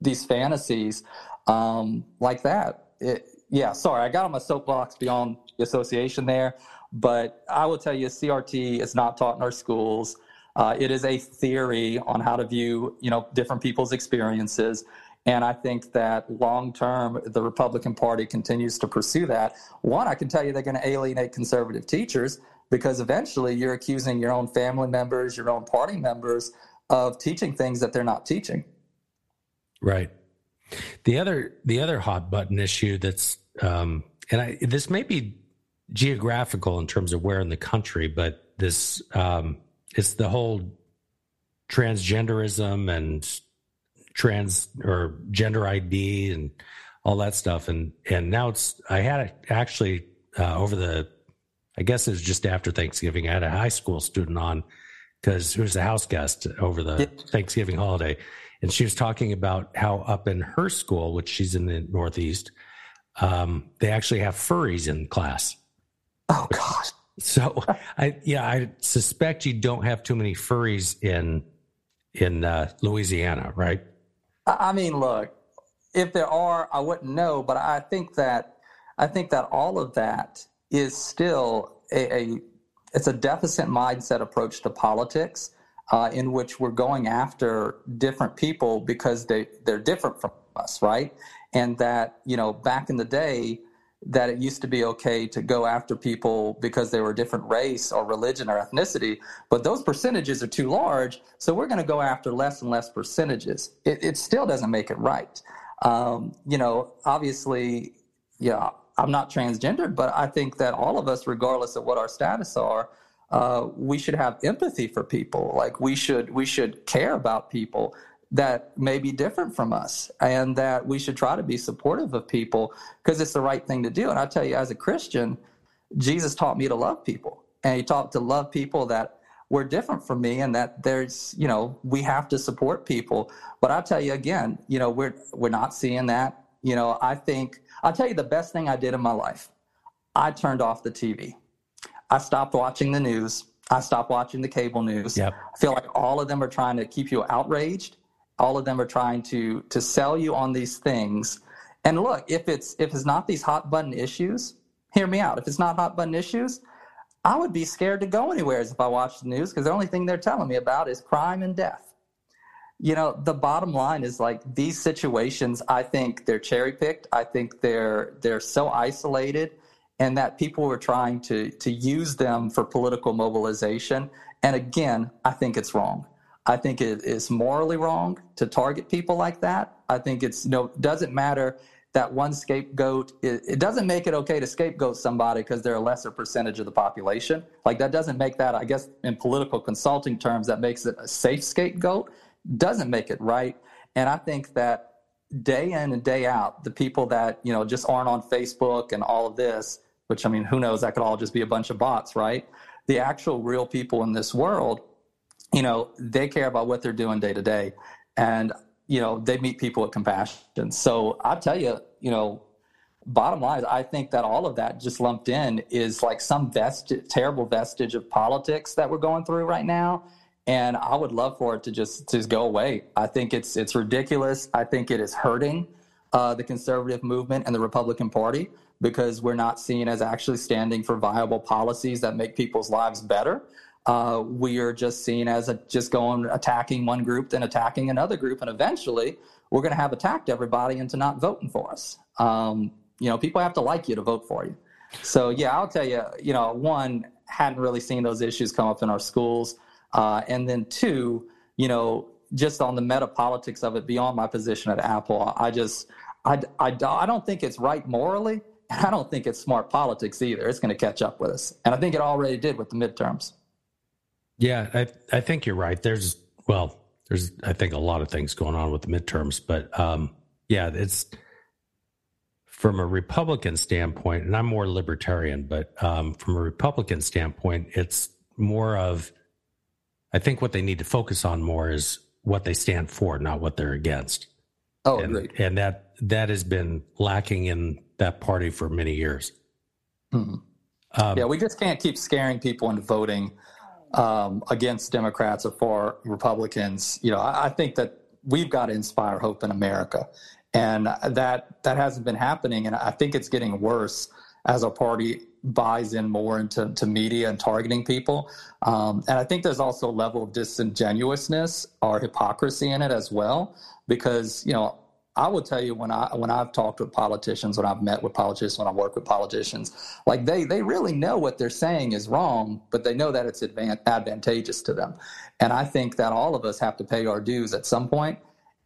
these fantasies um, like that. It, yeah, sorry, I got on my soapbox beyond the association there, but I will tell you, CRT is not taught in our schools. Uh, it is a theory on how to view, you know, different people's experiences. And I think that long term, the Republican Party continues to pursue that. One, I can tell you they're going to alienate conservative teachers because eventually you're accusing your own family members, your own party members of teaching things that they're not teaching. Right. The other the other hot button issue that's um, and I, this may be geographical in terms of where in the country, but this um, it's the whole transgenderism and trans or gender ID and all that stuff. And and now it's I had it actually uh, over the I guess it was just after Thanksgiving. I had a high school student on because it was a house guest over the Thanksgiving holiday, and she was talking about how up in her school, which she's in the Northeast, um, they actually have furries in class. Oh gosh. So I yeah, I suspect you don't have too many furries in in uh, Louisiana, right? I mean, look, if there are, I wouldn't know, but I think that I think that all of that is still a, a it's a deficit mindset approach to politics uh, in which we're going after different people because they they're different from us, right? And that you know back in the day that it used to be okay to go after people because they were a different race or religion or ethnicity, but those percentages are too large, so we're going to go after less and less percentages. It, it still doesn't make it right. Um, you know, obviously, yeah, I'm not transgendered, but I think that all of us, regardless of what our status are, uh, we should have empathy for people. Like we should we should care about people that may be different from us and that we should try to be supportive of people because it's the right thing to do. And I tell you, as a Christian, Jesus taught me to love people and he taught to love people that were different from me and that there's, you know, we have to support people. But I tell you again, you know, we're, we're not seeing that. You know, I think, I'll tell you the best thing I did in my life. I turned off the TV. I stopped watching the news. I stopped watching the cable news. Yep. I feel like all of them are trying to keep you outraged all of them are trying to to sell you on these things and look if it's if it's not these hot button issues hear me out if it's not hot button issues i would be scared to go anywhere if i watch the news because the only thing they're telling me about is crime and death you know the bottom line is like these situations i think they're cherry picked i think they're they're so isolated and that people were trying to to use them for political mobilization and again i think it's wrong I think it is morally wrong to target people like that. I think it's know doesn't matter that one scapegoat. It, it doesn't make it okay to scapegoat somebody because they're a lesser percentage of the population. Like that doesn't make that. I guess in political consulting terms, that makes it a safe scapegoat. Doesn't make it right. And I think that day in and day out, the people that you know just aren't on Facebook and all of this, which I mean, who knows? That could all just be a bunch of bots, right? The actual real people in this world you know, they care about what they're doing day to day. And, you know, they meet people with compassion. So I'll tell you, you know, bottom line I think that all of that just lumped in is like some vest- terrible vestige of politics that we're going through right now. And I would love for it to just to go away. I think it's it's ridiculous. I think it is hurting uh, the conservative movement and the Republican Party because we're not seen as actually standing for viable policies that make people's lives better uh, we are just seen as a, just going attacking one group, then attacking another group, and eventually we're going to have attacked everybody into not voting for us. Um, you know, people have to like you to vote for you. So yeah, I'll tell you, you know, one hadn't really seen those issues come up in our schools, uh, and then two, you know, just on the meta politics of it beyond my position at APEL, I just I, I, I don't think it's right morally And I don't think it's smart politics either. It's going to catch up with us. And I think it already did with the midterms. Yeah, I, I think you're right. There's, well, there's, I think, a lot of things going on with the midterms, but um, yeah, it's from a Republican standpoint, and I'm more libertarian, but um, from a Republican standpoint, it's more of, I think what they need to focus on more is what they stand for, not what they're against. Oh, and, great. And that that has been lacking in that party for many years. Mm-hmm. Um, yeah, we just can't keep scaring people into voting um, against Democrats or for Republicans. You know, I, I, think that we've got to inspire hope in America, and that that hasn't been happening. And I think it's getting worse as our party buys in more into to media and targeting people. Um, and I think there's also a level of disingenuousness or hypocrisy in it as well, because you know I will tell you when I when I've talked with politicians, when I've met with politicians, when I work with politicians, like they they really know what they're saying is wrong, but they know that it's advantageous to them. And I think that all of us have to pay our dues at some point,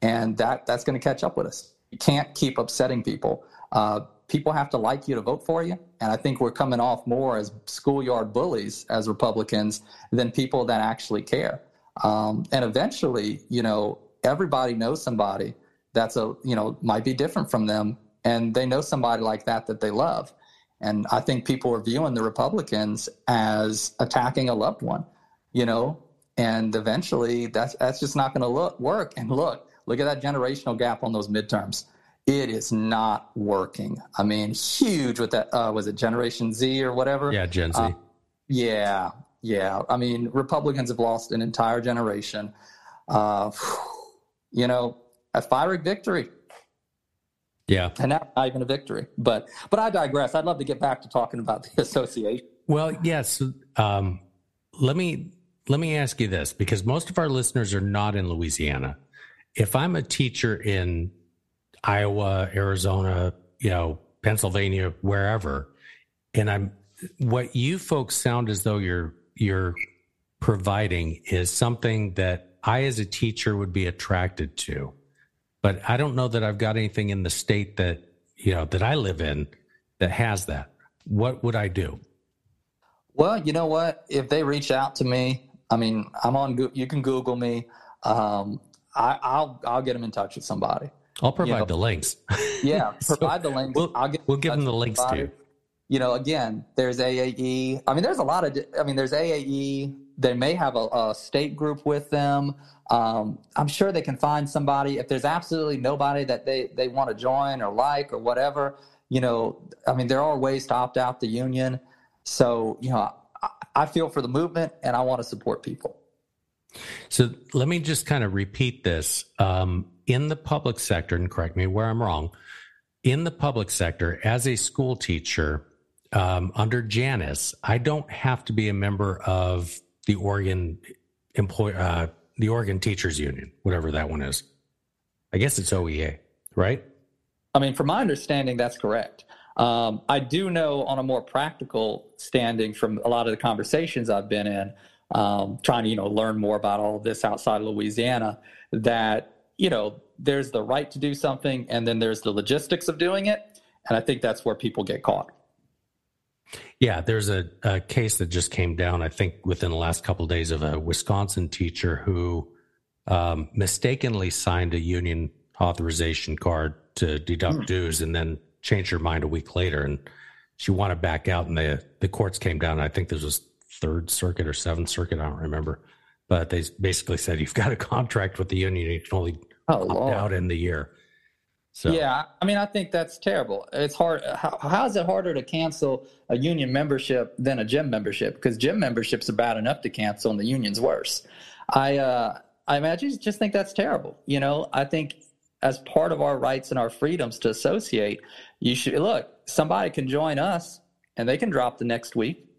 and that that's going to catch up with us. You can't keep upsetting people. Uh, people have to like you to vote for you, and I think we're coming off more as schoolyard bullies as Republicans than people that actually care. Um, and eventually, you know, everybody knows somebody that's a you know might be different from them. And they know somebody like that that they love. And i think people are viewing the republicans as attacking a loved one you know? And eventually that's that's just not going to look work. And look look at that generational gap on those midterms. It is not working. I mean huge with that uh, was it generation z or whatever? Yeah gen z. Uh, yeah yeah. I mean republicans have lost an entire generation. Uh, you know a fiery victory. Yeah, and that's not even a victory. But but I digress. I'd love to get back to talking about the association. Well, yes. Um, let me let me ask you this because most of our listeners are not in Louisiana. If I'm a teacher in Iowa, Arizona, you know, Pennsylvania, wherever, and I'm what you folks sound as though you're you're providing is something that I as a teacher would be attracted to but I don't know that I've got anything in the state that you know that I live in that has that. What would I do? Well, you know what? If they reach out to me, I mean, I'm on. You can Google me. Um, I, will I'll get them in touch with somebody. I'll provide you know, the links. Yeah, provide so the links. We'll, I'll get we'll give them the links to. You know, again, there's AAE. I mean, there's a lot of. I mean, there's AAE. They may have a, a state group with them. Um, I'm sure they can find somebody. If there's absolutely nobody that they, they want to join or like or whatever, you know, I mean, there are ways to opt out the union. So, you know, I, I feel for the movement and I want to support people. So let me just kind of repeat this. Um, in the public sector, and correct me where I'm wrong, in the public sector, as a school teacher um, under Janus, I don't have to be a member of the Oregon employ, uh, the Oregon Teachers Union, whatever that one is. I guess it's OEA, right? I mean, from my understanding, that's correct. Um, I do know on a more practical standing from a lot of the conversations I've been in, um, trying to you know learn more about all of this outside of Louisiana, that you know there's the right to do something, and then there's the logistics of doing it, and I think that's where people get caught. Yeah, there's a, a, case that just came down, I think, within the last couple of days of a Wisconsin teacher who um, mistakenly signed a union authorization card to deduct mm. dues and then changed her mind a week later. And she wanted back out, and the, the courts came down. I think this was Third Circuit or Seventh Circuit, I don't remember. But they basically said you've got a contract with the union, you can only oh, opt out in the year. So yeah, I mean, I think that's terrible. It's hard. How, how is it harder to cancel a union membership than a gym membership? Because gym memberships are bad enough to cancel, and the union's worse. I uh, I imagine just think that's terrible. You know, I think as part of our rights and our freedoms to associate, you should look. Somebody can join us, and they can drop the next week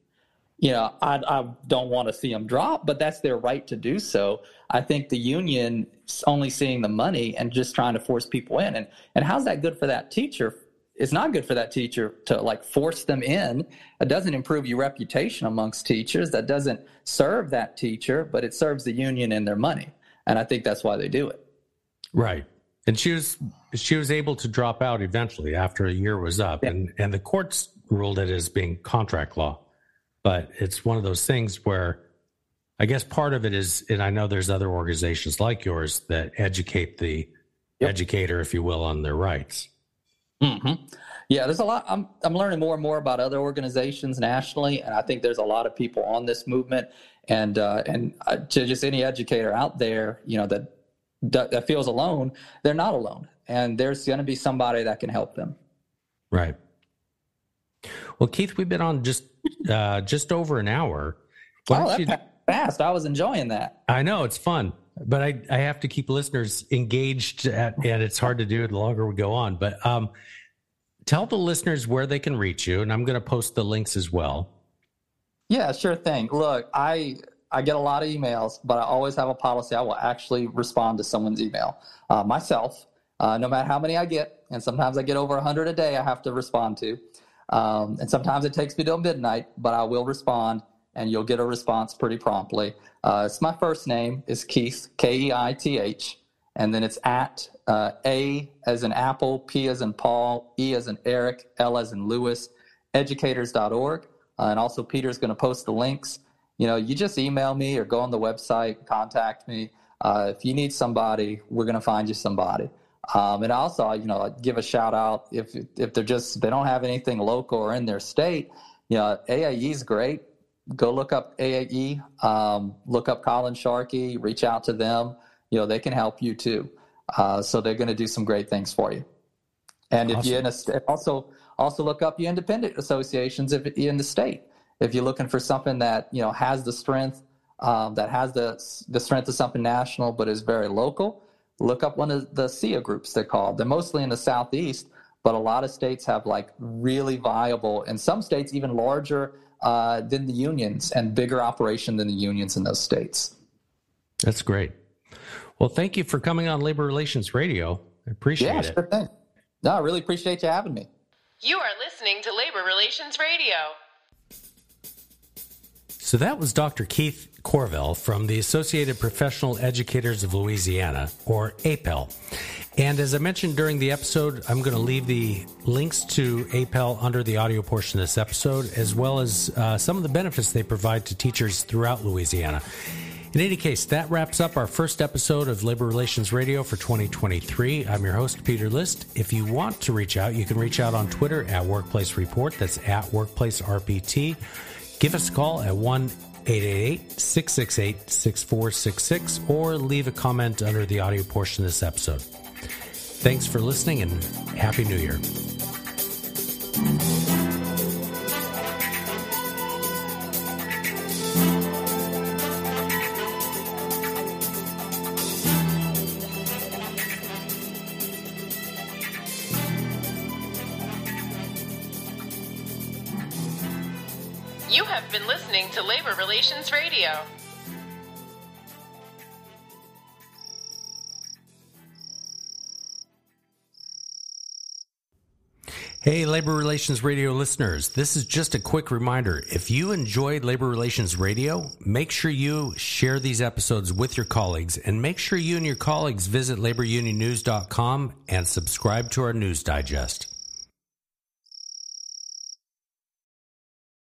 you know, I, I don't want to see them drop, but that's their right to do so. I think the union only seeing the money and just trying to force people in. And, and how's that good for that teacher? It's not good for that teacher to like force them in. It doesn't improve your reputation amongst teachers. That doesn't serve that teacher, but it serves the union and their money. And I think that's why they do it. Right. And she was she was able to drop out eventually after a year was up, yeah. and and the courts ruled it as being contract law. But it's one of those things where I guess part of it is, and I know there's other organizations like yours that educate the yep. educator, if you will, on their rights. Mm-hmm. Yeah, there's a lot. I'm I'm learning more and more about other organizations nationally, and I think there's a lot of people on this movement. And uh, and uh, to just any educator out there, you know that that feels alone, they're not alone, and there's going to be somebody that can help them. Right. Well, Keith, we've been on just uh, just over an hour. Why oh, you... fast! I was enjoying that. I know it's fun, but I I have to keep listeners engaged, at, and it's hard to do the longer we go on. But um, tell the listeners where they can reach you, and I'm going to post the links as well. Yeah, sure thing. Look, I I get a lot of emails, but I always have a policy. I will actually respond to someone's email uh, myself, uh, no matter how many I get. And sometimes I get over 100 a day I have to respond to. Um, and sometimes it takes me till midnight, but I will respond and you'll get a response pretty promptly. Uh, it's my first name is Keith, K E I T H, and then it's at uh, A as in Apple, P as in Paul, E as in Eric, L as in Lewis, educators.org. Uh, and also, Peter's going to post the links. You know, you just email me or go on the website, contact me. Uh, if you need somebody, we're going to find you somebody. Um, and also, you know, give a shout out if if they're just they don't have anything local or in their state. You know, AAE is great. Go look up AAE. Um, look up Colin Sharkey. Reach out to them. You know, they can help you too. Uh, so they're going to do some great things for you. And awesome. if you're in a also also look up your independent associations if in the state. If you're looking for something that you know has the strength, um, that has the the strength of something national, but is very local look up one of the SEIA groups they're called. They're mostly in the southeast, but a lot of states have like really viable, and some states even larger uh, than the unions and bigger operation than the unions in those states. That's great. Well, thank you for coming on Labor Relations Radio. I appreciate yeah, it. Yeah, sure thing. No, I really appreciate you having me. You are listening to Labor Relations Radio. So that was Dr. Keith Courville from the Associated Professional Educators of Louisiana, or APEL. And as I mentioned during the episode, I'm going to leave the links to APEL under the audio portion of this episode, as well as uh, some of the benefits they provide to teachers throughout Louisiana. In any case, that wraps up our first episode of Labor Relations Radio for 2023. I'm your host, Peter List. If you want to reach out, you can reach out on Twitter at Workplace Report. That's at Workplace RPT. Give us a call at 1 888 668 6466 or leave a comment under the audio portion of this episode. Thanks for listening and Happy New Year. Relations Radio. Hey, Labor Relations Radio listeners, this is just a quick reminder. If you enjoyed Labor Relations Radio, make sure you share these episodes with your colleagues and make sure you and your colleagues visit laborunionnews.com and subscribe to our news digest.